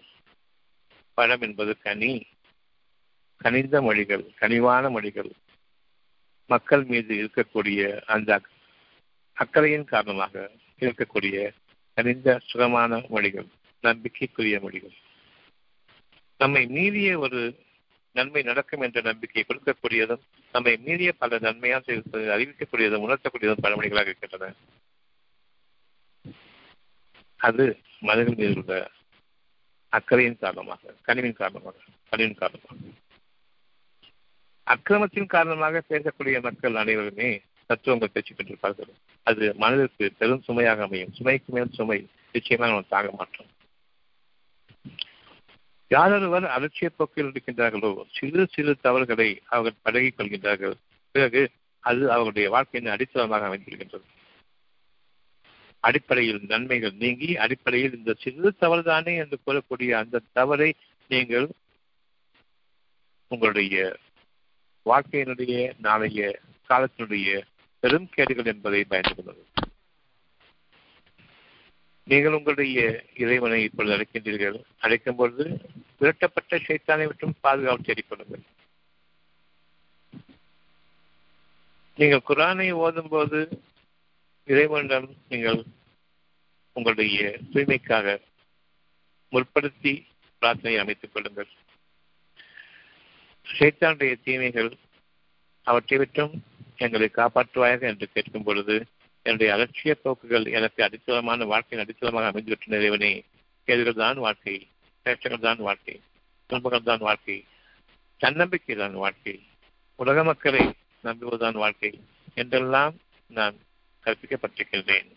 பழம் என்பது கனி. கனிந்த மொழிகள் கனிவான மொழிகள். மக்கள் மீது இருக்கக்கூடிய அந்த அக்கறையின் காரணமாக இருக்கக்கூடிய கனிந்த சுகமான மொழிகள் நம்பிக்கைக்குரிய மொழிகள். நம்மை மீறிய ஒரு நன்மை நடக்கும் என்ற நம்பிக்கை கொடுக்கக்கூடியதும் நம்மை மீறிய பல நன்மையால் இருப்பதை அறிவிக்கக்கூடியதும் உணர்த்தக்கூடியதும் பல மொழிகளாக இருக்கின்றன. அது மனிதர்கள் மீது உள்ள அக்கறையின் காரணமாக கனிவின் காரணமாக கனிவின் காரணமாக. அக்கிரமத்தின் காரணமாக பேசக்கூடிய மக்கள் அனைவருமே தத்துவங்கள் பேச்சு பெற்றிருப்பார்கள். அது மனதிற்கு பெரும் சுமையாக அமையும். சுமைக்கு மேல் சுமை நிச்சயமாக நாம் தாங்க மாட்டோம் யாரொருவர் அலட்சிய போக்கில் இருக்கின்றார்களோ சிறு சிறு தவறுகளை அவர்கள் பழகிக் கொள்கின்றார்கள். பிறகு அது அவர்களுடைய வாழ்க்கையின் அடித்தளமாக அமைந்திருக்கின்றது. அடிப்படையில் நன்மைகள் நீங்கி அடிப்படையில் இந்த சிறு தவறுதானே என்று கூறக்கூடிய அந்த தவறை நீங்கள் உங்களுடைய வாழ்க்கையினுடைய நாளைய காலத்தினுடைய பெரும் கேடுகள் என்பதை பயந்து கொள்வது நீங்கள் உங்களுடைய இறைவனை இப்பொழுது அழைக்கின்றீர்கள். அழைக்கும் பொழுது விரட்டப்பட்ட சைத்தானை மற்றும் பாதுகாப்பு தேடிக்கொள்ளுங்கள். நீங்கள் குரானை ஓதும்போது இறைவனிடம் நீங்கள் உங்களுடைய தூய்மைக்காக முற்படுத்தி பிரார்த்தனை அமைத்துக் கொள்ளுங்கள். சேத்தானுடைய தீமைகள் அவற்றை விட்டும் எங்களை காப்பாற்றுவாயாக என்று கேட்கும் பொழுது என்னுடைய அலட்சிய போக்குகள் எனக்கு அடித்தளமான வாழ்க்கையின் அடித்தளமாக அமைந்துவிட்ட நிறைவனே கேள்விகள் தான் வாழ்க்கை பேச்சங்கள் தான் வாழ்க்கை துன்பங்கள் தான் வாழ்க்கை தன்னம்பிக்கை தான் வாழ்க்கை உலக மக்களை நம்புவதுதான் வாழ்க்கை என்றெல்லாம் நான் கற்பிக்கப்பட்டிருக்கின்றேன்.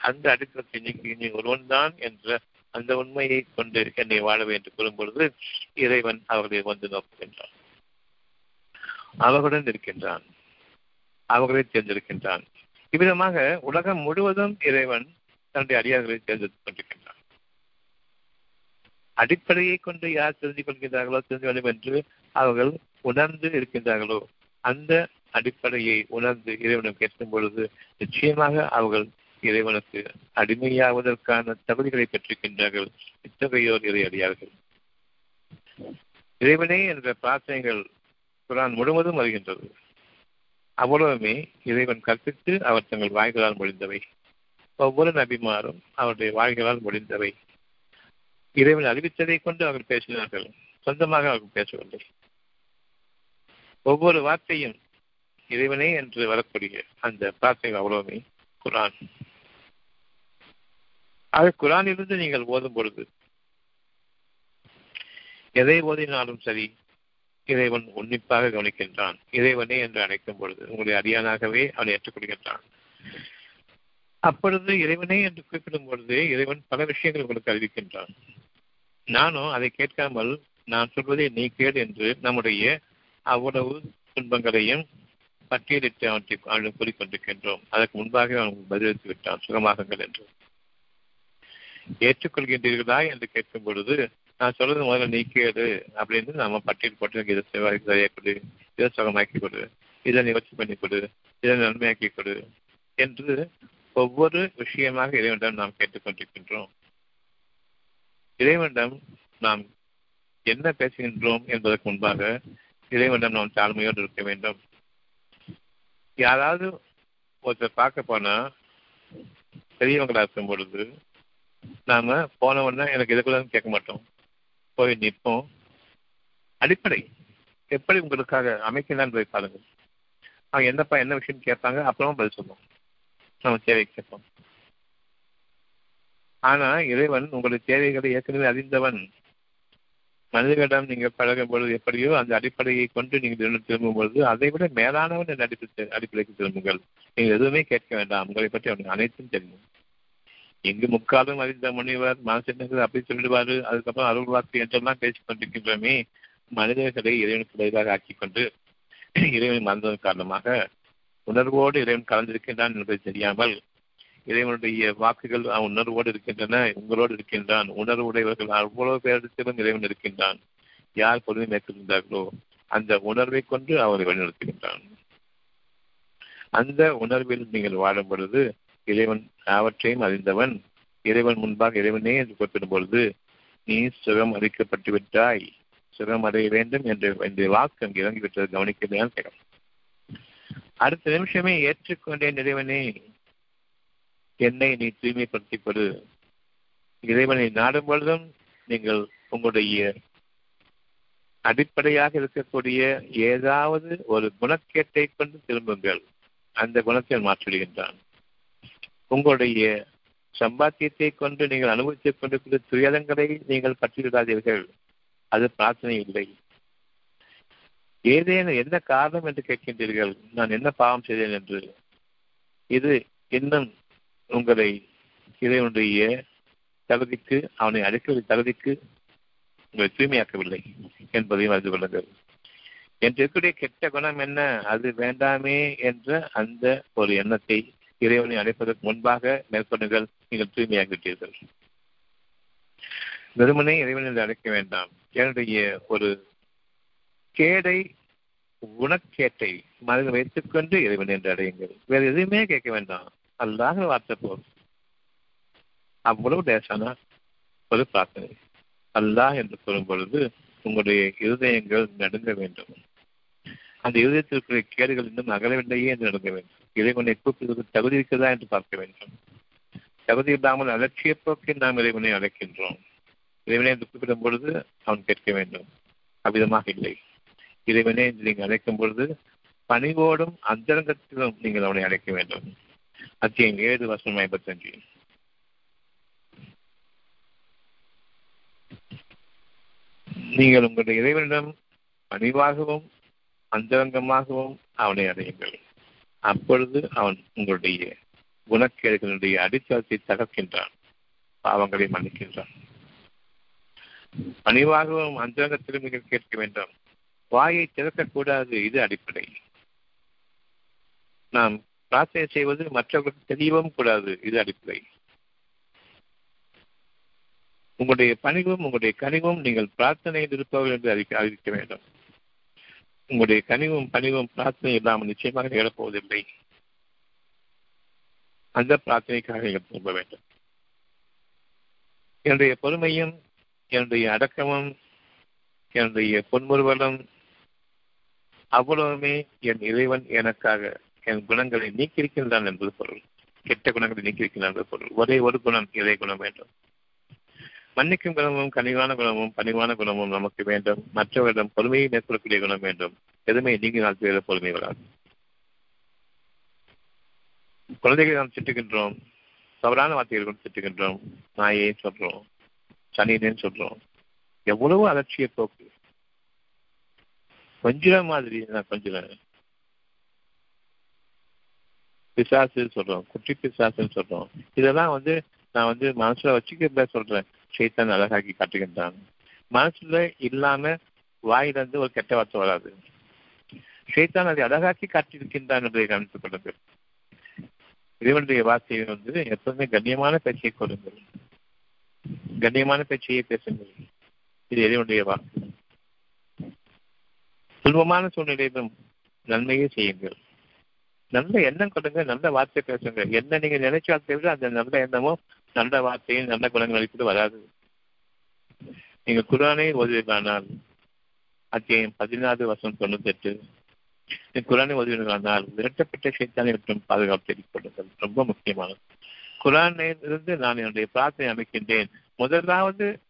அந்த அடித்தளத்தை நீக்கி நீ ஒருவன்தான் என்ற அந்த உண்மையை கொண்டு என்னை வாழவே என்று கூறும் பொழுது இறைவன் அவர்களை வந்து நோக்குகின்றான். அவர்களுடன் இருக்கின்றான். அவர்களை தேர்ந்தெடுக்கின்றான். இவ்விதமாக உலகம் முழுவதும் இறைவன் தன்னுடைய அடியார்களை தேர்ந்தெடுத்துக் கொண்டிருக்கின்றான். அடிப்படையை கொண்டு யார் தெரிந்து கொள்கின்றார்களோ தெரிந்து வேண்டும் என்று அவர்கள் உணர்ந்து இருக்கின்றார்களோ அந்த அடிப்படையை உணர்ந்து இறைவனும் கேட்கும் பொழுது நிச்சயமாக அவர்கள் இறைவனுக்கு அடிமையாவதற்கான தகுதிகளை பெற்றிருக்கின்றார்கள். இத்தகையோர் இறை அடியார்கள். இறைவனே என்ற பிரார்த்தனைகள் குரான் முழுவதும் வருகின்றது. அவ்வளவுமே இறைவன் கற்பித்து அவர் தங்கள் வாய்களால் முடிந்தவை. ஒவ்வொரு நபிமாரும் அவருடைய வாய்களால் முடிந்தவை. இறைவன் அறிவித்ததை கொண்டு அவர்கள் பேசினார்கள். சொந்தமாக அவர்கள் பேசவில்லை. ஒவ்வொரு வார்த்தையும் இறைவனே என்று வரக்கூடிய அந்த பிரார்த்தனை அவ்வளவுமே குரான். ஆக குரானிலிருந்து நீங்கள் ஓதும் பொழுது எதை ஓதினாலும் சரி இறைவன் உன்னிப்பாக கவனிக்கின்றான். இறைவனே என்று அழைக்கும் பொழுது உங்களுடைய அடியானாகவே அவனை ஏற்றுக்கொள்கின்றான். அப்பொழுது இறைவனே என்று குறிப்பிடும் பொழுது இறைவன் பல விஷயங்கள் உங்களுக்கு அறிவிக்கின்றான். நானும் அதை கேட்காமல் நான் சொல்வதை நீ கேள் என்று நம்முடைய அவ்வளவு துன்பங்களையும் பட்டியலிட்டு அவற்றை அவனுக்கு கூறிக்கொண்டிருக்கின்றோம். அதற்கு முன்பாக அவன் பதிலளித்து விட்டான். சுகமாகுங்கள் என்று. ஏற்றுக்கொள்கின்றீர்களா என்று கேட்கும் பொழுது நான் சொல்றது முதல்ல நீ கேடு அப்படின்னு நம்ம பட்டியல் போட்டு இதை சரியா கொடு இதை சுகமாக்கி கொடு இதை நிகழ்ச்சி பண்ணி கொடு இதை நன்மையாக்கி கொடு என்று ஒவ்வொரு விஷயமாக இறைவனிடம் நாம் கேட்டுக்கொண்டிருக்கின்றோம். இறைவனிடம் நாம் என்ன பேசுகின்றோம் என்பதற்கு முன்பாக இறைவனிடம் நாம் தாழ்மையோடு இருக்க வேண்டும். யாராவது ஒருத்தர் பார்க்க போனா பெரியவங்களா இருக்கும் பொழுது நாம போனவொன்னா எனக்கு இதுக்குள்ள கேட்க மாட்டோம். போய் நிற்போம். அடிப்படை. எப்படி உங்களுக்காக அமைக்கலான்னு போய் பாருங்க அவங்க என்னப்பா என்ன விஷயம் கேட்பாங்க அப்புறமா பதில் சொல்லுவோம். நம்ம தேவை கேட்போம். ஆனா இறைவன் உங்களுடைய தேவைகளை ஏற்கனவே அறிந்தவன். மனிதர்களிடம் நீங்க பழகும் பொழுது எப்படியோ அந்த அடிப்படையை கொண்டு நீங்கள் திரும்பும் பொழுது அதை விட மேலானவன் என்ற அடிப்படை அடிப்படைக்கு திரும்புங்கள். நீங்கள் எதுவுமே கேட்க வேண்டாம். உங்களை பற்றி அவனுக்கு அனைத்தும் தெரியும். எங்கு முக்காலும் அறிந்த முனிவர் மனசின்னது அப்படி சொல்லிடுவாரு. அதுக்கப்புறம் அருள் வாக்கு என்றெல்லாம் பேசிக் கொண்டிருக்கின்றோமே. மனிதர்களை இறைவனுக்கு பதிலாக ஆக்கிக் கொண்டு இறைவனை மறந்ததன் காரணமாக உணர்வோடு இறைவன் கலந்திருக்கின்றான் என்பதை தெரியாமல் இறைவனுடைய வாக்குகள் உணர்வோடு இருக்கின்றன உங்களோடு இருக்கின்றான். உணர்வு உடையவர்கள் அவ்வளவு பேரிடத்திலும் இறைவன் இருக்கின்றான். யார் பொறுமை மேற்கொள்கின்றார்களோ அந்த உணர்வை கொண்டு அவரை வழிநடத்துகின்றான். அந்த உணர்வில் நீங்கள் வாழும் பொழுது இறைவன் அவற்றையும் அறிந்தவன். இறைவன் முன்பாக இறைவனே என்று குறிப்பிடும் பொழுது நீ சுகம் அளிக்கப்பட்டு விட்டாய். சுகம் அடைய வேண்டும் என்று இந்த வாக்கு அங்கு இறங்கிவிட்டது. கவனிக்கிறேன் கேட்கும் அடுத்த நிமிஷமே ஏற்றுக்கொண்டேன் இறைவனே. என்னை நீ தூய்மைப்படுத்திக் கொடு இறைவனை நாடும் பொழுதும் நீங்கள் உங்களுடைய அடிப்படையாக இருக்கக்கூடிய ஏதாவது ஒரு குணக்கேட்டை கொண்டு திரும்புங்கள். அந்த குணத்தை மாற்றிவிடுகின்றான். உங்களுடைய சம்பாத்தியத்தை கொண்டு நீங்கள் அனுபவித்துக் கொண்டிருக்கிற துயரங்களை நீங்கள் பற்றிவிடாதீர்கள். அது பிரார்த்தனை இல்லை. ஏதேனும் என்ன காரணம் என்று கேட்கின்றீர்கள்? நான் என்ன பாவம் செய்தேன் என்று? இது இன்னும் உங்களை இறைவனுடைய தகுதிக்கு அவனை அழைக்கிற தகுதிக்கு உங்களை தூய்மையாக்கவில்லை என்பதையும் அறிந்து கொள்ளுங்கள். என்று இருக்கக்கூடிய கெட்ட குணம் என்ன? அது வேண்டாமே என்ற அந்த ஒரு எண்ணத்தை இறைவனை அழைப்பதற்கு முன்பாக மேற்கொண்டுகள் நீங்கள் தூய்மையாகிவிட்டீர்கள். வெறுமனே இறைவனை அழைக்க வேண்டாம். என்னுடைய ஒரு கேடை குணக்கேட்டை மனதில் வைத்துக் கொண்டு இறைவன் என்று அடையுங்கள் வேறு எதுவுமே கேட்க வேண்டாம். அல்லாத வார்த்தை போதும். அவ்வளவு லேசான ஒரு பிரார்த்தனை. அல்லாஹ் என்று கூறும் பொழுது உங்களுடைய இருதயங்கள் நடுங்க வேண்டும். அந்த இருதயத்திற்குரிய கேடுகள் இன்னும் அகலவில்லையே என்று நடக்க வேண்டும். இறைவனை கூப்பிடுவதற்கு தகுதி இருக்கிறதா என்று பார்க்க வேண்டும். தகுதி இல்லாமல் அலட்சிய போக்கில் நாம் இறைவனை அழைக்கின்றோம். இறைவனை என்று கூப்பிடும் பொழுது அவன் கேட்க வேண்டும். அவ்விதமாக இல்லை. இறைவனை என்று நீங்கள் அழைக்கும் பொழுது பணிவோடும் அந்தரங்கத்திலும் நீங்கள் அவனை அழைக்க வேண்டும். அத்தியம் ஏழு வருஷம் ஐம்பத்தஞ்சு. நீங்கள் உங்களுடைய இறைவனிடம் பணிவாகவும் அந்தரங்கமாகவும் அவனை அடையுங்கள் அப்பொழுது அவன் உங்களுடைய குணக்கேடுகளுடைய அடித்தளத்தை தகர்க்கின்றான். பாவங்களை மன்னிக்கின்றான். பணிவாகவும் அந்தரங்க திரும்பிகள் கேட்க வேண்டும். வாயை திறக்கக்கூடாது இது அடிப்படை. நாம் பிரார்த்தனை செய்வது மற்றவர்களுக்கு தெரியவும் கூடாது இது அடிப்படை. உங்களுடைய பணிவும் உங்களுடைய கனிவும் நீங்கள் பிரார்த்தனையில் இருப்பவர்கள் என்று அறிவிக்க வேண்டும். உங்களுடைய கனிவும் பணிவும் பிரார்த்தனை இல்லாமல் நிச்சயமாக நிகழப்போவதில்லை. அந்த பிரார்த்தனைக்காக நீங்கள் திரும்ப வேண்டும். என்னுடைய பொறுமையும் என்னுடைய அடக்கமும் என்னுடைய பொன்முறுவலும் அவ்வளவுமே என் இறைவன் எனக்காக என் குணங்களை நீக்கியிருக்கின்றான் என்பது பொருள். கெட்ட குணங்களை நீக்கியிருக்கின்றான் என்பது பொருள். ஒரே ஒரு குணம் இறை குணம் வேண்டும். மன்னிக்கும் குணமும் கனிவான குணமும் பணிவான குணமும் நமக்கு வேண்டும். மற்றவரிடம் பொறுமையை மேற்கொள்ளக்கூடிய குணம் வேண்டும். எதுவுமே நீங்கினால் பேர பொறுமை வராது. குழந்தைகளை நாம் திட்டுகின்றோம் தவறான வார்த்தைகள் கொண்டு திட்டுகின்றோம் நாயே சொல்றோம். சனியனேன்னு சொல்றோம். எவ்வளவு அலட்சிய போக்கு. கொஞ்சம் மாதிரி நான் கொஞ்சம் பிசாசு சொல்றோம். குட்டி பிசாசுன்னு சொல்றோம். இதெல்லாம் வந்து நான் வந்து மனசுல வச்சுக்க சொல்றேன். சைத்தான் அழகாக்கி காட்டுகின்றான். மனசுல இல்லாம வாயிலிருந்து ஒரு கெட்ட வார்த்தை வராது. சைத்தான் அதை அழகாக்கி காட்டியிருக்கின்றான் என்பதை கவனித்துக் கொள்ளுங்கள் இறைவனுடைய வார்த்தையை வந்து எப்பவுமே கண்ணியமான பேச்சையை கொடுங்கள் கண்ணியமான பேச்சையே பேசுங்கள். இது இறைவனுடைய வார்த்தை துன்பமான சூழ்நிலையிலும் நன்மையே செய்யுங்கள். நல்ல எண்ணம் கொடுங்க நல்ல வார்த்தை பேசுங்க என்ன நீங்க நினைச்சால் விட அந்த நல்ல எண்ணமும் நல்ல வார்த்தையும் நல்ல குணங்கள் அளிப்பது வராது. நீங்கள் குரானை ஓதுவீர்களானால் அத்தியாயம் பதினாறு வருஷம் தொண்ணூத்தி எட்டு குரானை ஓதுவீர்களானால் விரட்டப்பட்ட சைத்தானை மற்றும் பாதுகாப்பு தெரிவித்துக் ரொம்ப முக்கியமானது. குரானிலிருந்து நான் என்னுடைய பிரார்த்தனை அமைக்கின்றேன். முதலாவது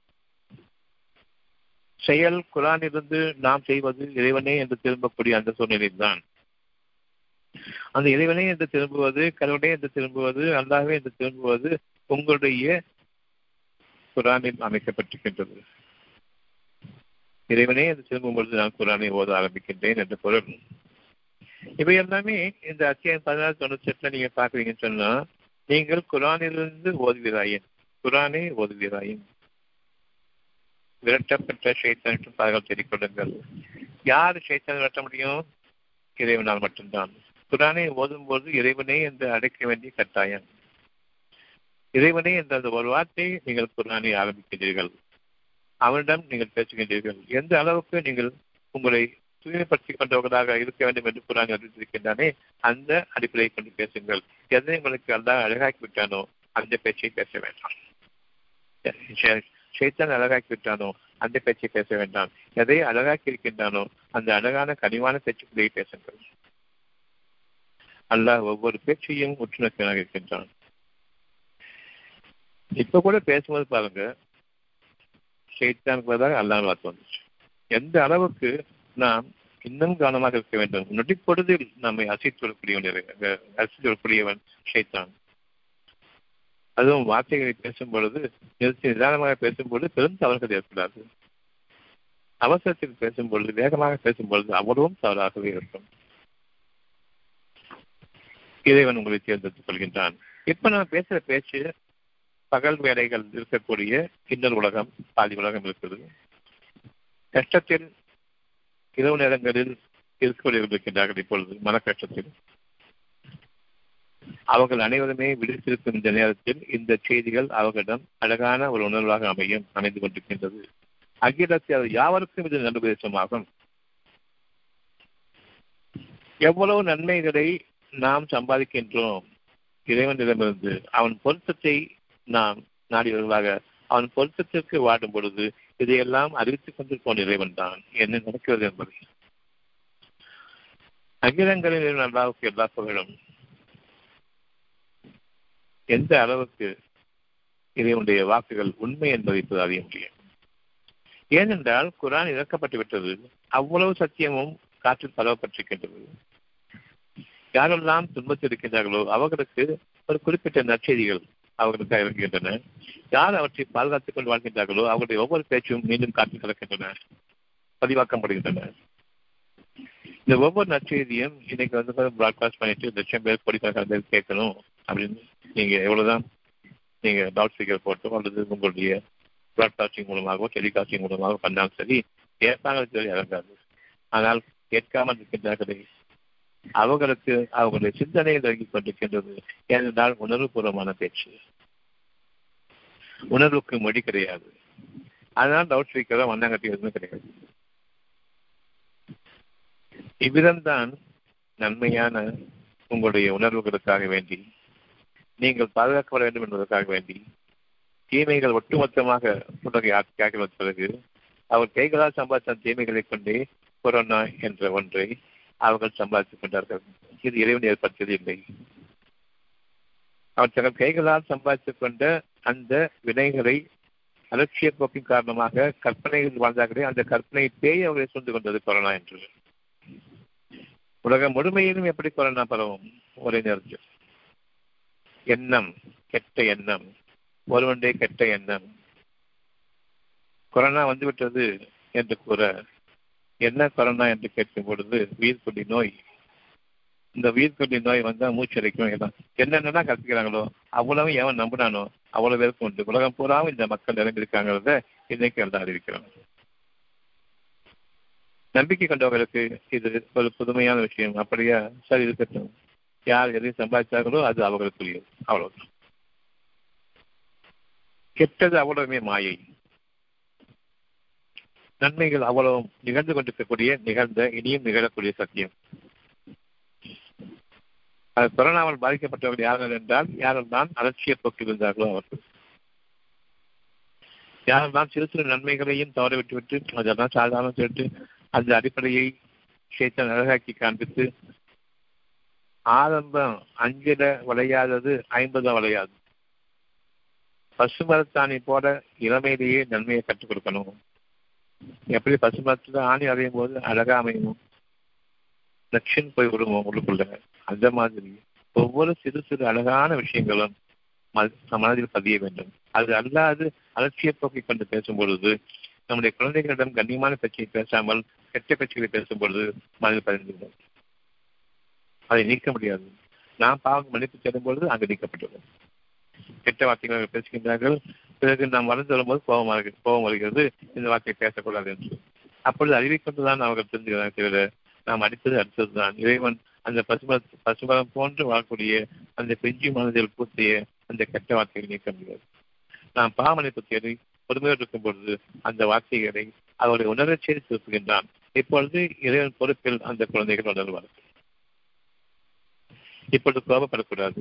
செயல் குரானிலிருந்து நாம் செய்வது இறைவனே என்று திரும்பக்கூடிய அந்த சூழ்நிலைதான் தான் அந்த இறைவனே என்று திரும்புவது கடவுளே என்று திரும்புவது அல்லாவே என்று திரும்புவது உங்களுடைய குரானில் அமைக்கப்பட்டிருக்கின்றது. இறைவனே அது திரும்பும் பொழுது நான் குரானை ஓத ஆரம்பிக்கின்றேன் என்ற பொருள். இவை எல்லாமே இந்த அத்தியாயம் பதினாறு தொண்ணூத்தி எட்டுல நீங்க பாக்குறீங்கன்னு சொன்னா நீங்கள் குரானிலிருந்து ஓதுகிறாயின் குரானை ஓதுகிறாயின் விரட்டப்பட்ட சைத்தனுக்கும் பாதுகாப்பு தெரிவிக்கொள்ளுங்கள் யார் சைத்தன் விரட்ட முடியும்? இறைவனால் மட்டும்தான். குரானை ஓதும் போது இறைவனே என்று அடைக்க வேண்டிய கட்டாயம். இறைவனே என்ற அந்த ஒரு வார்த்தையை நீங்கள் குரானை ஆரம்பிக்கின்றீர்கள். அவனிடம் நீங்கள் பேசுகின்றீர்கள். எந்த அளவுக்கு நீங்கள் உங்களை தூய்மைப்படுத்திக் கொண்டவர்களாக இருக்க வேண்டும் என்று குரான் அறிவித்திருக்கின்றானே அந்த அடிப்படையை கொண்டு பேசுங்கள். எதை உங்களுக்கு அல்லா அழகாக்கி விட்டானோ அந்த பேச்சை பேச வேண்டாம். சைத்தான் அழகாக்கி விட்டானோ அந்த பேச்சை பேச வேண்டாம். எதை அழகாக்கி இருக்கின்றானோ அந்த அழகான கனிவான பேச்சுக்குள்ளேயே பேசுங்கள். அல்லாஹ் ஒவ்வொரு பேச்சையும் உற்றுநோக்கினாக இருக்கின்றான். இப்ப கூட பேசும்போது பாருங்க. ஷெய்தானுக்கு அல்லாமல் வார்த்தை வந்துச்சு. எந்த அளவுக்கு நாம் இன்னும் கவனமாக இருக்க வேண்டும்? நொடிப்பொழுதில் நம்மை அசைத்து வரக்கூடிய அசைத்து வரக்கூடியவன் ஷைத்தான். அதுவும் வார்த்தைகளை பேசும் பொழுது நிறுத்தி நிதானமாக பேசும்பொழுது பெரும் தவறுகள் ஏற்படாது. அவசரத்தில் பேசும் பொழுது வேகமாக பேசும் பொழுது அவ்வளவும் தவறாகவே இருக்கும். இறைவன் உங்களை தேர்ந்தெடுத்துக் கொள்கின்றான். இப்ப நான் பேசுற பேச்சு பகல் வேலைகள் இருக்கக்கூடிய இன்னொரு உலகம் பாதி உலகம் இருக்குது கஷ்டத்தில் இரவு நேரங்களில் இருக்கின்றார்கள் இப்பொழுது மன கஷ்டத்தில் அவர்கள் அனைவருமே விடுத்திருக்கும் இந்த நேரத்தில் இந்த செய்திகள் அவர்களிடம் அழகான ஒரு உணர்வாக அமையும் அமைந்து கொண்டிருக்கின்றது. அகிலத்தில் அது யாவருக்கும் இது நல்லுபதேசமாகும் எவ்வளவு நன்மைகளை நாம் சம்பாதிக்கின்றோம். இறைவனிடமிருந்து அவன் பொருத்தத்தை நாம் நாடியவர்களாக அவன் பொருத்தத்திற்கு வாடும் பொழுது இதையெல்லாம் அறிவித்துக் கொண்டிருப்போன் இறைவன் தான். என்ன நடக்கிறது என்பதை. அகிலங்களில் அல்லாவுக்கு எல்லா புகழும். எந்த அளவுக்கு இறைவனுடைய வாக்குகள் உண்மை என்பதை இப்போது அறிய முடியும். ஏனென்றால் குரான் இறக்கப்பட்டு விட்டது. அவ்வளவு சத்தியமும் காற்றில் பரவப்பட்டிருக்கின்றது. யாரெல்லாம் துன்பத்தில் இருக்கின்றார்களோ அவர்களுக்கு ஒரு குறிப்பிட்ட நற்செய்திகள் அவர்களுக்கு இறங்குகின்றன யார் அவற்றை பாதுகாத்துக் கொண்டு வாழ்கின்றார்களோ அவர்களுடைய ஒவ்வொரு பேச்சும் மீண்டும் காற்றில் கலக்கின்றன பதிவாக்கப்படுகின்றன இந்த ஒவ்வொரு நற்செய்தியும் இன்னைக்கு வந்து ப்ராட்காஸ்ட் பண்ணிட்டு லட்சம் பேர் கோடிக்கணக்கான கேட்கணும் அப்படின்னு நீங்க எவ்வளவுதான் நீங்க டவுட் ஸ்பீக்கர் போட்டோ அல்லது உங்களுடைய ப்ராட்காஸ்டிங் மூலமாகவோ டெலிகாஸ்டிங் மூலமாகவோ பண்ணாலும் சரி கேட்பாங்க சொல்லி இறங்காது ஆனால் கேட்காமல் இருக்கின்றார்களே அவர்களுக்கு அவர்களுடைய சிந்தனையில் இறங்கிக் கொண்டிருக்கின்றது. ஏனென்றால் உணர்வுபூர்வமான பேச்சு. உணர்வுக்கு மொழி கிடையாது. அதனால் டவுட் ஸ்பீக்கரோ வண்ணாங்கட்டி எதுவுமே கிடையாது. இவ்விதம்தான் நன்மையான உங்களுடைய உணர்வுகளுக்காக வேண்டி நீங்கள் பாதுகாக்கப்பட வேண்டும் என்பதற்காக வேண்டி தீமைகள் ஒட்டுமொத்தமாக புன்னகை கேட்கிற பிறகு அவர் கைகளால் சம்பாதித்த தீமைகளை கொண்டே கொரோனா என்ற ஒன்றை அவர்கள் சம்பாதித்துக் கொண்டார்கள். இது இறைவன் ஏற்படுத்தியது இல்லை. அவர் தங்கள் கைகளால் சம்பாதித்துக் கொண்ட அந்த வினைகளை அலட்சிய போக்கின் காரணமாக கற்பனைகள் வாழ்ந்தார்களே அந்த கற்பனை பேய் அவர்களை சூழ்ந்து கொண்டது கொரோனா என்று. உலகம் முழுமையிலும் எப்படி கொரோனா பரவும்? ஒரே நேரத்தில். எண்ணம் கெட்ட எண்ணம் ஒருவனுடைய கெட்ட எண்ணம். கொரோனா வந்துவிட்டது என்று கூற என்ன கொரோனா என்று கேட்கும் பொழுது உயிர்கொல்லி நோய். இந்த உயிர்கொல்லி நோய் வந்தால் மூச்சரிக்கும் எல்லாம் என்னென்னலாம் கற்றுக்கிறாங்களோ அவ்வளவு எவன் நம்பினானோ அவ்வளவு பேருக்கு உண்டு. உலகம் பூராவும் இந்த மக்கள் நிரம்பியிருக்காங்கிறத இன்னைக்கு எழுத அறிவிக்கிறோம். நம்பிக்கை கொண்டவர்களுக்கு இது ஒரு புதுமையான விஷயம். அப்படியா? சரி இருக்கட்டும். யார் எதையும் சம்பாதிச்சார்களோ அது அவர்களுக்குரியது. அவ்வளவு கெட்டது அவ்வளவுமே மாயை. நன்மைகள் அவ்வளவும் நிகழ்ந்து கொண்டிருக்கக்கூடிய நிகழ்ந்த இனியும் நிகழக்கூடிய சத்தியம். அது கொரோனாவால் பாதிக்கப்பட்டவர்கள் யார்கள் என்றால் யாரும் தான் அலட்சிய போக்கில் இருந்தார்களோ அவர்கள். யாரும் தான் சிறு சிறு நன்மைகளையும் தவற விட்டுவிட்டு அதெல்லாம் சாதாரணம் சொல்லிட்டு அந்த அடிப்படையை சேர்த்த அழகாக்கி காண்பித்து ஆரம்பம் அஞ்சில விளையாதது ஐம்பதுல விளையாது. பசுமரத்தாணி போல இளமையிலேயே நன்மையை கற்றுக் கொடுக்கணும். எப்படி பசுமரத்துல ஆணி அடையும் போது அழகா அமையும்? லட்சியம் போய் விடுவோம் உங்களுக்குள்ள அந்த மாதிரி ஒவ்வொரு சிறு சிறு அழகான விஷயங்களும் மனதில் பதிய வேண்டும். அது அல்லாது அலட்சிய போக்கை கொண்டு பேசும் பொழுது நம்முடைய குழந்தைகளிடம் கண்ணியமான பேச்சை பேசாமல் கெட்ட பேச்சுகளை பேசும் பொழுது மனதில் பதிந்துவிடும் அதை நீக்க முடியாது. நாம் பாவம் மன்னிப்பு செல்லும் பொழுது அங்கு நீக்கப்பட்டுள்ளது கெட்ட வார்த்தைகள் பேசுகின்றார்கள். பிறகு நாம் வளர்ந்து வரும்போது கோபம் கோபம் வருகிறது இந்த வார்த்தையை பேசக்கூடாது என்று. அப்பொழுது அறிவிக்கொண்டுதான் அவர்கள் தெரிஞ்சுக்கிறாங்க தவிர நாம் அடித்தது அடுத்ததுதான். இறைவன் அந்த பசும பசுமரம் போன்று வாழக்கூடிய அந்த பெஞ்சு மனதில் பூத்திய அந்த கெட்ட வார்த்தைகளை நீக்க முடியாது. நாம் பாவமளிப்பு தேடி பொறுமையோடு இருக்கும் பொழுது அந்த வார்த்தைகளை அவருடைய உணரச் செய்து திருப்புகின்றான் இப்பொழுது இறைவன் பொறுப்பில் அந்த குழந்தைகள் உணர்வார்கள் இப்பொழுது கோபப்படக்கூடாது.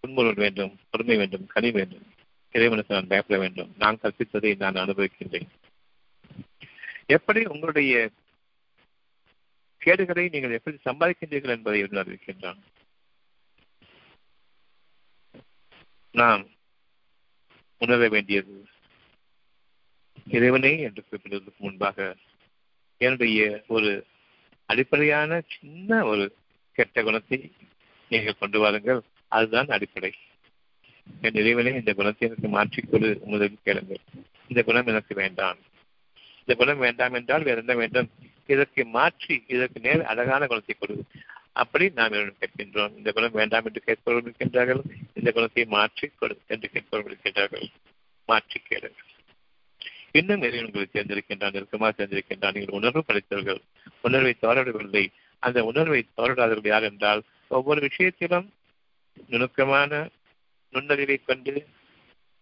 புன்முறுவல் வேண்டும் பொறுமை வேண்டும் கனி வேண்டும். இறைவனுக்கு நான் பயப்பட வேண்டும். நான் கற்பித்ததை நான் அனுபவிக்கின்றேன். எப்படி உங்களுடைய கேடுகளை நீங்கள் எப்படி சம்பாதிக்கின்றீர்கள் என்பதை அறிவிக்கின்றான். நாம் உணர வேண்டியது இறைவனே என்று குறிப்பிடுவதற்கு முன்பாக என்னுடைய ஒரு அடிப்படையான சின்ன ஒரு கெட்ட குணத்தை நீங்கள் கொண்டு வாருங்கள். அதுதான் அடிப்படை. என் இறைவனை இந்த குணத்தை எனக்கு மாற்றிக்கொடு முதலில் கேளுங்கள். இந்த குணம் எனக்கு வேண்டாம். இந்த குணம் வேண்டாம் என்றால் வேற என்ன வேண்டும்? இதற்கு மாற்றி இதற்கு நேர் அழகான குணத்தை கொடு. அப்படி நாம் கேட்கின்றோம். இந்த குணம் வேண்டாம் என்று கேட்பவர்கள் இருக்கின்றார்கள். இந்த குணத்தை மாற்றி கொடு என்று கேட்பவர்கள் இருக்கின்றார்கள். மாற்றி கேளுங்கள். இன்னும் இறைவன் உங்களுக்கு சேர்ந்திருக்கின்றான் நெருக்கமாக சேர்ந்திருக்கின்றான். நீங்கள் உணர்வு படைத்தவர்கள் உணர்வை தவறவிடவில்லை அந்த உணர்வை தவறிடாதவர்கள் யார் என்றால் ஒவ்வொரு விஷயத்திலும் நுணுக்கமான நுண்ணறிவை கொண்டு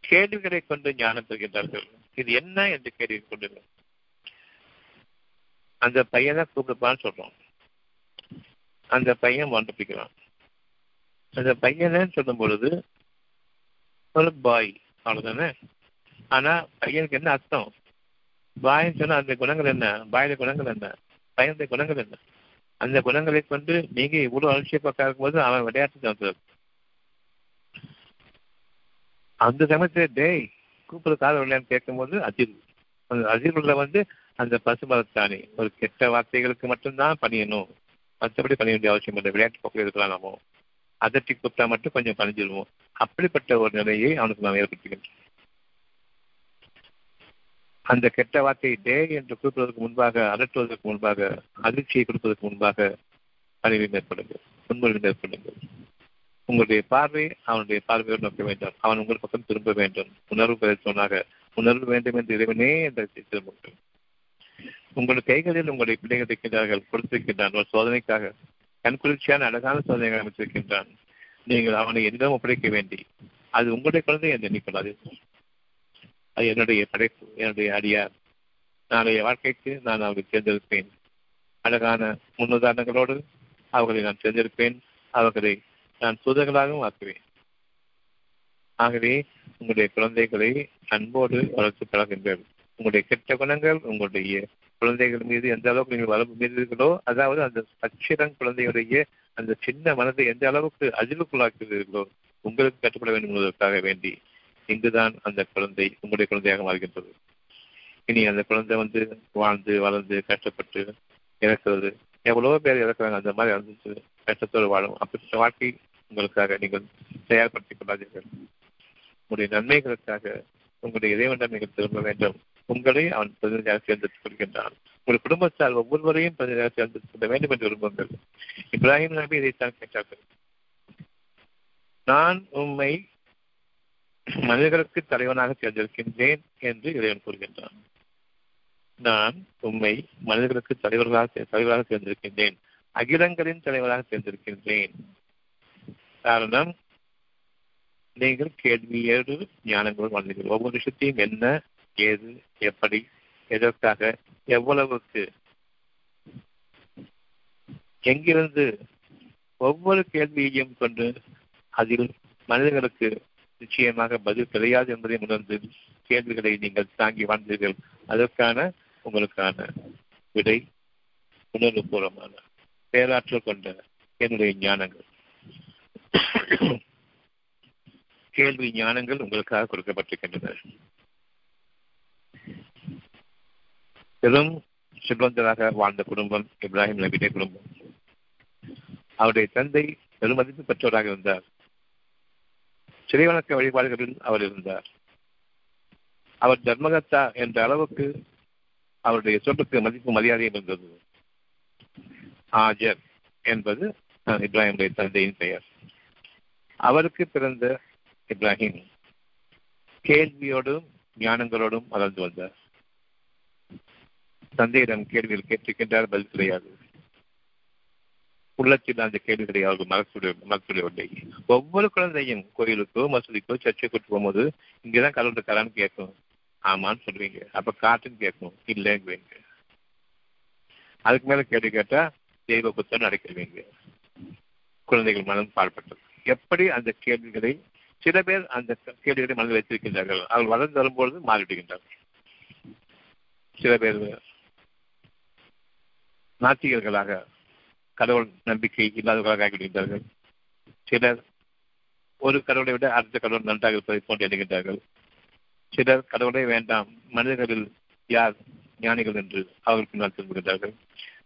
கேள்விகளை கொண்டு ஞானம் பெறுகின்றார்கள். இது என்ன என்று கேள்வி கொண்டு. அந்த பையனை கூப்பிடுப்பான்னு சொல்றோம். அந்த பையன் வந்துப்பிக்கிறான் அந்த பையனை சொல்லும் பொழுது ஒரு பாய் அவ்வளவுதானே? ஆனா பையனுக்கு என்ன அர்த்தம்? பாயின்னு சொன்னா அந்த குணங்கள் என்ன? பாயில குணங்கள் என்ன? பையனுடைய குணங்கள் என்ன? அந்த குணங்களை கொண்டு நீங்க இவ்வளவு அலட்சிய பார்க்கும்போது இருக்கும்போது அவன் விளையாட்டு தான் அந்த சமயத்துல டேய் கூப்பிட காலம் இல்லையான்னு கேட்கும்போது அதிர்வு அந்த அதிர்வுல வந்து அந்த பசுமரத்தானி ஒரு கெட்ட வார்த்தைகளுக்கு மட்டும்தான் பணியணும். மற்றபடி பணிய வேண்டிய அவசியம் இல்லை. விளையாட்டு பக்கம் இருக்கலாம் நாமோ அதட்டி கூப்பிட்டா மட்டும் கொஞ்சம் பணிஞ்சிருவோம். அப்படிப்பட்ட ஒரு நிலையை அவனுக்கு நாம் ஏற்படுத்துகின்றோம். அந்த கெட்ட வார்த்தையை டே என்று கூப்பிடுவதற்கு முன்பாக அலட்டுவதற்கு முன்பாக அதிர்ச்சியை கொடுப்பதற்கு முன்பாக பணிவை மேற்கொள்ளுங்கள். முன்மொழிவு மேற்கொள்ளுங்கள். உங்களுடைய பார்வை அவனுடைய பார்வையோடு நோக்க வேண்டும். அவன் உங்கள் பக்கம் திரும்ப வேண்டும். உணர்வு பெருத்தவனாக உணர்வு வேண்டும் என்று இறைவனே என்ற திரும்புங்கள். உங்கள் கைகளில் உங்களுடைய பிள்ளைகள் இருக்கின்றார்கள் கொடுத்திருக்கின்றான் ஒரு சோதனைக்காக கண்குளிர்ச்சியான அழகான சோதனைகள் அமைத்திருக்கின்றான். நீங்கள் அவனை என்னிடம் ஒப்படைக்க வேண்டி அது உங்களுடைய குழந்தை என்று எண்ணிக்கொள்ளாதீர்கள் அது என்னுடைய படைப்பு என்னுடைய அடியார். நாளைய வாழ்க்கைக்கு நான் அவர்களை தேர்ந்தெடுப்பேன். அழகான முன்னுதாரணங்களோடு அவர்களை நான் தேர்ந்தெடுப்பேன். அவர்களை நான் தூதர்களாகவும் ஆக்குவேன். ஆகவே உங்களுடைய குழந்தைகளை அன்போடு வளர்த்து பழகுங்கள் உங்களுடைய கெட்ட குணங்கள் உங்களுடைய குழந்தைகள் மீது எந்த அளவுக்கு நீங்கள் வளர்ப்பு மீறீர்களோ அதாவது அந்த பச்சிடம் குழந்தையுடைய அந்த சின்ன மனதை எந்த அளவுக்கு அதிர்வுக்குள்ளாக்குகிறீர்களோ உங்களுக்கு கட்டுப்பட வேண்டும் என்பதற்காக வேண்டி இங்குதான் அந்த குழந்தை உங்களுடைய குழந்தையாக மாறுகின்றது. இனி அந்த குழந்தை வந்து வாழ்ந்து வளர்ந்து கஷ்டப்பட்டு இறக்கிறது. எவ்வளவோ பேர் இறக்குறாங்க அந்த மாதிரி இறந்துச்சு கஷ்டத்தோடு வாழும். அப்படி வாழ்க்கை உங்களுக்காக நீங்கள் தயார்படுத்திக் கொள்ளாதீர்கள். உங்களுடைய நன்மைகளுக்காக உங்களுடைய இறைவனிடம் நீங்கள் திரும்ப வேண்டும். உங்களை அவன் பிரதிநிதியாக தேர்ந்தெடுத்துக் கொள்கின்றான். உங்கள் குடும்பத்தால் ஒவ்வொருவரையும் பிரதிநிதியாக தேர்ந்தெடுத்துக் கொள்ள வேண்டும் என்று விரும்புங்கள். இப்ராஹிம் நபி இதைத்தான் கேட்டார்கள். நான் உண்மை மனிதர்களுக்கு தலைவனாக தேர்ந்தெடுக்கின்றேன் என்று இறைவன் கூறுகின்றான். நான் உண்மை மனிதர்களுக்கு தலைவர்களாக தலைவராக தேர்ந்தெடுக்கின்றேன். அகிலங்களின் தலைவராக தேர்ந்தெடுக்கின்றேன். காரணம் நீங்கள் கேள்வியோடு ஞானங்கள் வாழ்ந்தீர்கள் ஒவ்வொரு விஷயத்தையும் என்ன ஏது எப்படி எதற்காக எவ்வளவுக்கு எங்கிருந்து ஒவ்வொரு கேள்வியையும் கொண்டு அதில் மனிதர்களுக்கு நிச்சயமாக பதில் கிடையாது என்பதை உணர்ந்து கேள்விகளை நீங்கள் தாங்கி வாழ்ந்தீர்கள். அதற்கான உங்களுக்கான விடை உணர்வுபூர்வமான பேராற்றல் கொண்ட என்னுடைய ஞானங்கள். கேள்வி ஞானங்கள் உங்களுக்காக கொடுக்கப்பட்டிருக்கின்றன. பெரும் செல்வந்தராக வாழ்ந்த குடும்பம் இப்ராஹிம் நபிடைய குடும்பம். அவருடைய தந்தை பெருமதிப்பு பெற்றவராக இருந்தார். சிறைவணக்க வழிபாடுகளில் அவர் இருந்தார். அவர் தர்மகத்தா என்ற அளவுக்கு அவருடைய சொல்லுக்கு மதிப்பு மரியாதையும் இருந்தது. ஆஜர் என்பது இப்ராஹிமுடைய தந்தையின் பெயர். அவருக்கு பிறந்த இப்ராஹிம் கேள்வியோடும் ஞானங்களோடும் வளர்ந்து வந்தார். தந்தையிடம் கேள்விகள் கேட்டிருக்கின்றார் பதில் கிடையாது. உள்ளத்தில் அந்த கேள்விகளை அவர்கள் மறத்துடைய மறத்துடையவில்லை ஒவ்வொரு குழந்தையும் கோயிலுக்கோ மசூதிக்கோ சர்ச்சை கூட்டு போகும்போது இங்கேதான் கடவுள் இருக்காரான்னு கேட்கும். ஆமான்னு சொல்லுவீங்க. அப்ப காட்டுன்னு கேட்கும். இல்லைங்குவீங்க. அதுக்கு மேல கேள்வி கேட்டா தெய்வ புத்தம் அடைக்கிறவீங்க. குழந்தைகள் மனம் பாடுபட்டது. எப்படி அந்த கேள்விகளை சில பேர் அந்த கேள்விகளை மனதில் வைத்திருக்கின்றார்கள். அவர்கள் வளர்ந்து வரும்பொழுது மாறிவிடுகின்றார்கள் சில பேர் நாத்திகர்களாக கடவுள் நம்பிக்கை இல்லாதவர்களாக ஆகிவிடுகின்றார்கள். சிலர் ஒரு கடவுளை விட அடுத்த கடவுள் நன்றாக இருப்பதை போன்று எண்ணுகின்றார்கள். சிலர் கடவுளை வேண்டாம் மனிதர்களில் யார் ஞானிகள் என்று அவர்கள் பின்னால் திரும்புகின்றார்கள்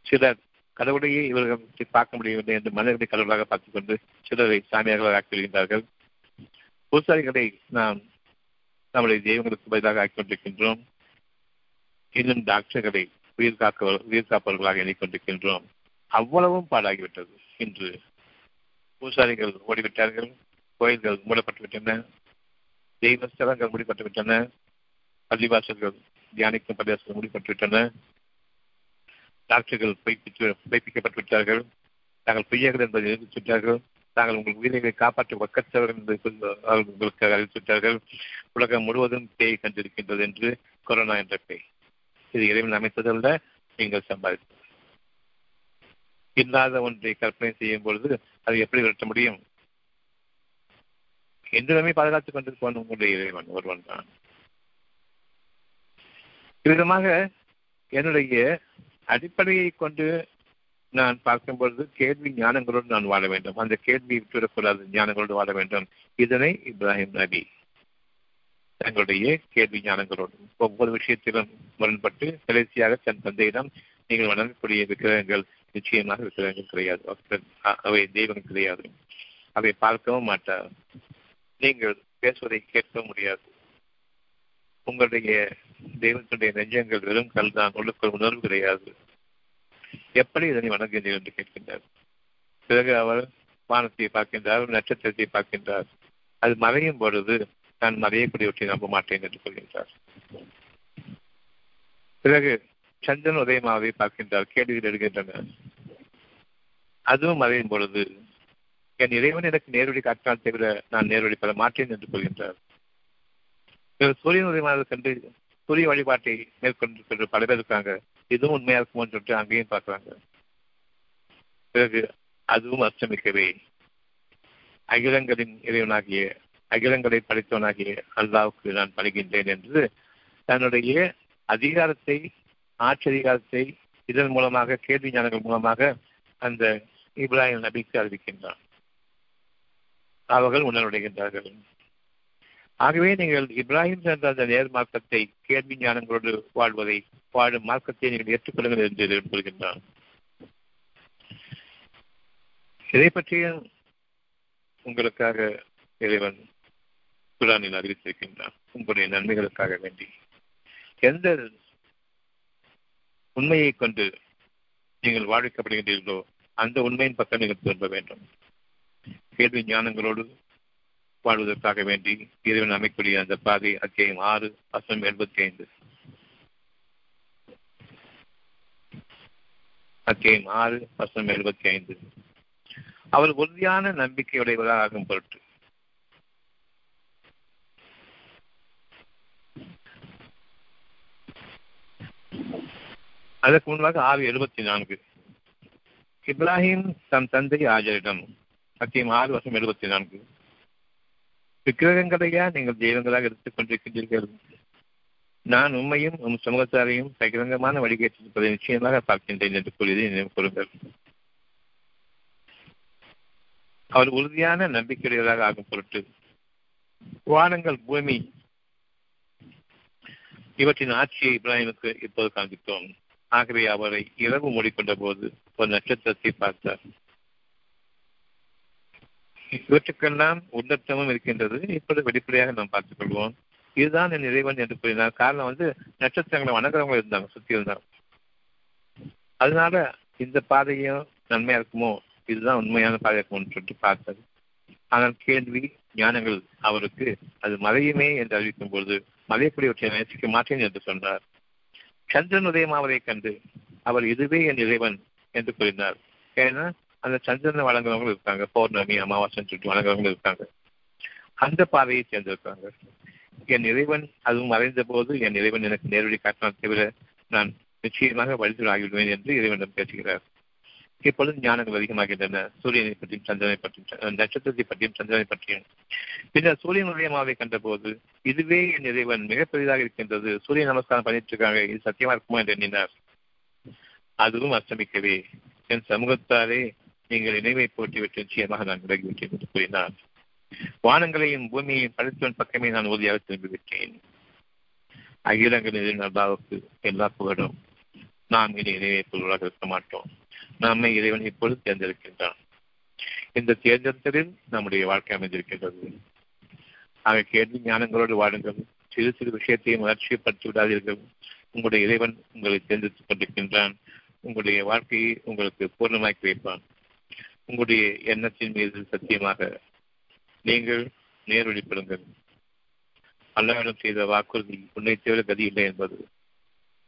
சிலர் கடவுளையே இவர்கள் பார்க்க முடியவில்லை என்று மனிதர்களை கடவுளாக பார்த்துக் கொண்டு சிலரை சாமியார்களாக ஆக்கிவிடுகின்றார்கள் பூசாரிகளை நாம் நம்முடைய தெய்வங்களுக்கு பதிலாக ஆக்கிக் கொண்டிருக்கின்றோம். இன்னும் டாக்டர்களை உயிர் காக்க உயிர் காப்பவர்களாக எண்ணிக்கொண்டிருக்கின்றோம் அவ்வளவும் பாடாகிவிட்டது. இன்று பூசாரிகள் ஓடிவிட்டார்கள். கோயில்கள் மூடப்பட்டுவிட்டன. தெய்வ ஸ்தலங்கள் மூடப்பட்டுவிட்டன. பள்ளிவாசல்கள் தியானிக்கும் பிரதேசங்கள் மூடப்பட்டு டாக்டர்கள் பொய்ப்பிக்கப்பட்டு விட்டார்கள். தாங்கள் பொய்யர்கள் என்பதை நிரூபித்துவிட்டார்கள் தாங்கள் உங்கள் உயிர்களை காப்பாற்ற வக்கத்தவர்கள் என்று உங்களுக்கு அறிவித்துவிட்டார்கள் உலகம் முழுவதும் பேய் கண்டிருக்கின்றது என்று கொரோனா என்ற பேய். இது இறைவன் அமைத்ததல்ல நீங்கள் சம்பாதித்தது. இல்லாத ஒன்றை கற்பனை செய்யும் பொழுது அது எப்படி விரட்ட முடியும்? எந்திரமே பாதுகாத்துக் கொண்டிருப்பவன் உங்களுடைய இறைவன் ஒருவன் தான். இவ்விதமாக என்னுடைய அடிப்படையை கொண்டு நான் பார்க்கும் பொழுது கேள்வி ஞானங்களோடு நான் வாழ வேண்டும். அந்த கேள்வி விட்டுவிடக்கூடாது ஞானங்களோடு வாழ வேண்டும். இதனை இப்ராஹிம் நபி தங்களுடைய கேள்வி ஞானங்களோடு ஒவ்வொரு விஷயத்திலும் முரண்பட்டு கடைசியாக தன் தந்தையிடம் நீங்கள் வணங்கக்கூடிய விக்கிரகங்கள் நிச்சயமாக விக்கிரகங்கள் கிடையாது. அவை தெய்வம் கிடையாது. அவை பார்க்கவும் மாட்டார். நீங்கள் பேசுவதை கேட்க முடியாது. உங்களுடைய தெய்வத்தினுடைய நெஞ்சங்கள் வெறும் கல் தான் உள்ளுக்குள் உணர்வு கிடையாது. எப்படி இதனை வணங்குகிறீர்கள் என்று கேட்கின்றார். பிறகு அவர் வானத்தை பார்க்கின்றார் நட்சத்திரத்தை பார்க்கின்றார். அது மறையும் பொழுது நான் மறையக்கூடியவற்றை நம்ப மாட்டேன் என்று சொல்கின்றார். பிறகு சந்திரன் உதயமாவை பார்க்கின்றார் கேள்விகள் எடுக்கின்றன அதுவும் மறையும் பொழுது என் இறைவன் எனக்கு நேரடி காட்டால் தவிர நான் நேரடி பெற மாட்டேன் என்று சொல்கின்றார். சூரியன் உதயமாக கண்டு சூரிய வழிபாட்டை மேற்கொண்டு பல பேர் இருக்காங்க இதுவும் உண்மையா இருக்குமோன்னு சொல்லிட்டு அங்கேயும் பார்க்குறாங்க. பிறகு அதுவும் அர்த்தமிக்கவே அகிலங்களின் இறைவனாகிய அகிலங்களை படைத்தவனாகிய அல்லாவுக்கு நான் பணிகின்றேன் என்று தன்னுடைய அதிகாரத்தை ஆட்சி அதிகாரத்தை இதன் மூலமாக கேள்வி ஞானங்கள் மூலமாக அந்த இப்ராஹிம் நபிக்கு அறிவிக்கின்றான். அவர்கள் உணர்வடைகின்றார்கள் ஆகவே நீங்கள் இப்ராஹிம் சென்ற அந்த நேர் மார்க்கத்தை கேள்வி ஞானங்களோடு வாழ்வதை வாழும் மார்க்கத்தை நீங்கள் ஏற்றுக்கொள்ளுங்கள் என்று விரும்புகின்றான் இதை பற்றிய உங்களுக்காக இறைவன் குரானில் அறிவித்திருக்கின்றான் உங்களுடைய நன்மைகளுக்காக வேண்டி. எந்த உண்மையை கொண்டு நீங்கள் வாழ்விக்கப்படுகின்றீர்களோ அந்த உண்மையின் பக்கம் நீங்கள் திரும்ப வேண்டும். கேள்வி ஞானங்களோடு வாழ்வதற்காக வேண்டி இறைவன் அமைக்கூடிய அந்த பாதை அத்தியாயம் ஆறு வசனம் எழுபத்தி ஐந்து அத்தியாயம் ஆறு வசனம் எழுபத்தி ஐந்து அவர் உறுதியான நம்பிக்கையுடையவராக ஆகும் பொருட்டு. அதற்கு முன்பாக ஆறு எழுபத்தி நான்கு இப்ராஹிம் தம் தந்தை ஆஜரிடம். அத்தியம் ஆறு வருஷம் எழுபத்தி நான்கு விக்கிரகங்களையா நீங்கள் தெய்வங்களாக எடுத்துக் கொண்டிருக்கின்றீர்கள்? நான் உண்மையும் உம் சமூகத்தாரையும் பகிரங்கமான வழிகேற்றிருப்பதை நிச்சயமாக பார்க்கின்றேன் என்று கூறியதை நினைவு கூறுங்கள். அவர் உறுதியான நம்பிக்கையுடையவராக ஆகும் பொருட்டு வானங்கள் பூமி இவற்றின் ஆட்சியை இப்ராஹிமுக்கு இப்போது காண்பித்தோம். ஆகவே அவரை இரவு மூடிக்கொண்ட போது ஒரு நட்சத்திரத்தை பார்த்தார். இவற்றுக்கெல்லாம் உள்ளத்தமும் இருக்கின்றது. இப்பொழுது வெளிப்படையாக நாம் பார்த்துக் கொள்வோம் இதுதான் என் இறைவன் என்று கூறினார். காரணம் வந்து நட்சத்திரங்களை வணங்குறவங்க இருந்தாங்க சுத்தி இருந்தாங்க அதனால இந்த பாதையும் நன்மையா இருக்குமோ? இதுதான் உண்மையான பாதை இருக்கும்னு சொல்லிட்டு பார்த்தது. ஆனால் கேள்வி ஞானங்கள் அவருக்கு அது மறையுமே என்று அறிவிக்கும் பொழுது மறையக்கூடியவற்றை நேசிக்க மாட்டேன் என்று சொன்னார். சந்திரன் உதயமாவதை கண்டு அவர் இதுவே என் இறைவன் என்று கூறினார். ஏன்னா அந்த சந்திரனை வழங்குறவங்க இருக்காங்க. பௌர்ணமி அமாவாசை சொல்லிட்டு வழங்குறவங்க இருக்காங்க. அந்த பாதையை சேர்ந்திருக்காங்க. என் இறைவன் அதுவும் மறைந்த போது என் இறைவன் எனக்கு நேரடி காட்டினால் தவிர நான் நிச்சயமாக வழித்தில் ஆகிவிடுவேன் என்று இறைவனிடம் பேசுகிறார். இப்பொழுது ஞானங்கள் அதிகமாகின்றன. சூரியனை பற்றியும் சந்திரனை பற்றியும் நட்சத்திரத்தை பற்றியும் சந்திரனை பற்றியும். பின்னர் சூரியன் உதயமாவை கண்டபோது இதுவே என் இறைவன் மிக பெரிதாக இருக்கின்றது. சூரிய நமஸ்காரம் பண்ணிட்டு இருக்காங்க இது சத்தியமா இருக்குமா என்று எண்ணினார். அதுவும் அஸ்தமிக்கவே என் சமூகத்தாரே நீங்கள் நினைவை போட்டிவிட்டு நிச்சயமாக நான் விலகிவிட்டேன் என்று கூறினார். வானங்களையும் பூமியையும் படைத்தவன் பக்கமே நான் உறுதியாக திரும்பிவிட்டேன். அகிலங்களின் அல்லாவுக்கு எல்லா புகழும் நாம் இனி இணைவை பொருளாக இருக்க மாட்டோம். நம்மை இறைவன் இப்பொழுது தேர்ந்தெடுக்கின்றான். இந்த தேர்ந்தெடுத்தலில் நம்முடைய வாழ்க்கை அமைந்திருக்கின்றது. ஆக கேள்வி ஞானங்களோடு வாழுங்கள். சிறு சிறு விஷயத்தையும் வளர்ச்சியைப்படுத்தி விடாதீர்கள் உங்களுடைய இறைவன் உங்களை தேர்ந்தெடுத்துக் கொண்டிருக்கின்றான். உங்களுடைய வாழ்க்கையை உங்களுக்கு பூர்ணமாக்கி வைப்பான். உங்களுடைய எண்ணத்தின் மீது சத்தியமாக நீங்கள் நேர்வழிப்படுங்கள் அல்லாவிடம் செய்த வாக்குறுதி உன்னை தேவை கதி இல்லை என்பது.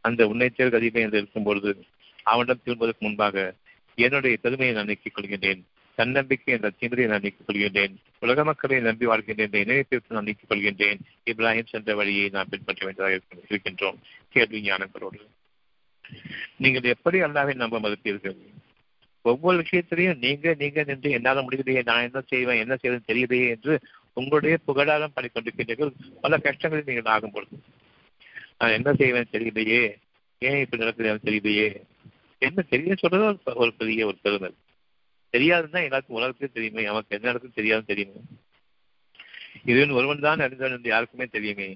அந்த உன்னை தேவை கதி இல்லை என்று இருக்கும் பொழுது அவனிடம் திரும்புவதற்கு முன்பாக என்னுடைய பெருமையை நான் நீக்கிக் கொள்கின்றேன். தன்னம்பிக்கை என்ற திமிரை நான் நீக்கிக் கொள்கின்றேன். உலக மக்களை நம்பி வாழ்கின்றேன். என்ற இணையத்திற்கு நான் நீக்கிக் கொள்கின்றேன். இப்ராஹிம் சென்ற வழியை நான் பின்பற்ற வேண்டியதாக இருக்கின்றோம். கேள்வி ஞானங்களோடு. நீங்கள் எப்படி அல்லாவை நம்ப மறுப்பீர்கள் ஒவ்வொரு விஷயத்திலையும் நீங்க நீங்க நின்று என்னால முடியலையே நான் என்ன செய்வேன் என்ன செய்வேன் தெரியலையே என்று உங்களுடைய புகழாரம் பண்ணிக்கொண்டிருக்கின்றீர்கள் பல கஷ்டங்களில் நீங்கள் ஆகும் பொழுது நான் என்ன செய்வேன் தெரியலையே ஏன் இப்படி நடக்குது தெரியலையே என்ன தெரிய சொல்றது ஒரு பெரிய ஒரு பெருமை. தெரியாதுன்னா எல்லாருக்கும் உலகத்துக்கு தெரியுமே அவனுக்கு என்ன நடக்கும் தெரியாது தெரியுமே. இதுவன் ஒருவன் தான் அறிந்தவன் என்று யாருக்குமே தெரியுமே.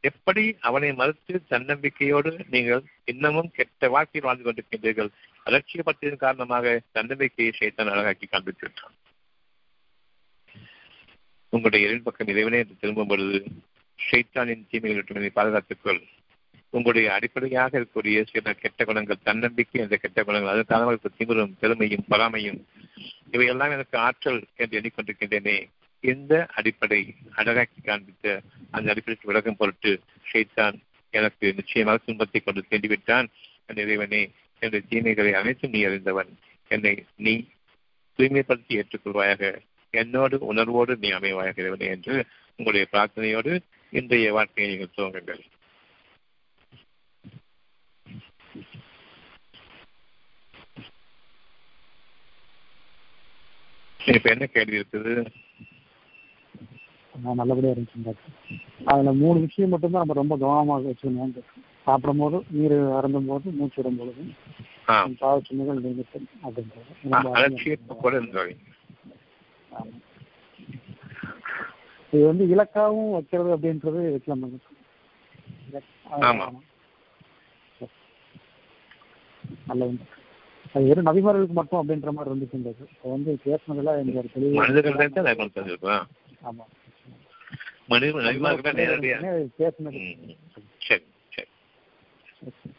எப்படி அவனை மறுத்து தன்னம்பிக்கையோடு நீங்கள் இன்னமும் கெட்ட வாழ்க்கையில் வாழ்ந்து கொண்டிருக்கின்றீர்கள்? அலட்சியப்பட்டதன் காரணமாக தன்னம்பிக்கையை சேத்தன் அழகாக்கி காண்பித்து விட்டான் உங்களுடைய இரண்டு பக்கம் இறைவனே என்று திரும்பும் பொழுது ஷைத்தானின் தீமைகள் விட்டு பாதுகாத்துக்கொள். உங்களுடைய அடிப்படையாக இருக்கக்கூடிய சில கெட்ட குணங்கள் தன்னம்பிக்கை என்ற கெட்ட குணங்கள் அது காரணமாக திமிரும் பெருமையும் பொறாமையும் இவையெல்லாம் எனக்கு ஆற்றல் என்று எண்ணிக்கொண்டிருக்கின்றேனே இந்த அடிப்படை அழகாக்கி காண்பித்த அந்த அடிப்படைக்கு விலகும் பொருட்டு ஷைத்தான் எனக்கு நிச்சயமாக துன்பத்தை கொண்டு தேண்டிவிட்டான். அந்த இறைவனே என்ற தீமைகளை அனைத்தும் நீ அறிந்தவன். என்னை நீ தூய்மைப்படுத்தி ஏற்றுக்கொள்வாயாக. என்னோடு உணர்வோடு நீ அமைவாயாக இறைவனே என்று உங்களுடைய பிரார்த்தனையோடு இன்றைய வாழ்க்கையை நீங்கள் துவங்குங்கள். இப்ப என்ன கேள்வி இருக்குது? நல்லபடியா இருந்துச்சு அதுல மூணு விஷயம் மட்டும்தான் நம்ம ரொம்ப கவனமாக வச்சுக்கணும் சாப்பிடும் போது நீர் அருந்தும் போது மூச்சு விடும் பொழுது பாவச்சுமைகள் நீங்கட்டும் அப்படின்றது. இது வந்து இலக்காவும் வைக்கிறது அப்படின்றது வைக்கலாம் நல்லது அது வெறும் நபிமார்களுக்கு மட்டும் அப்படின்ற மாதிரி இருந்துச்சு வந்து பேசினதுல எங்க ஒரு தெளிவு மனிதர்கள் ஆமா. மனித நபிமார்கள் தான் நேரடியா? பேசினது. சரி. சரி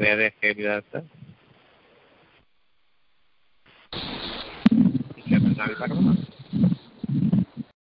வேற கேள்வியா சார் சரி நாளைக்கு பார்க்கலாமா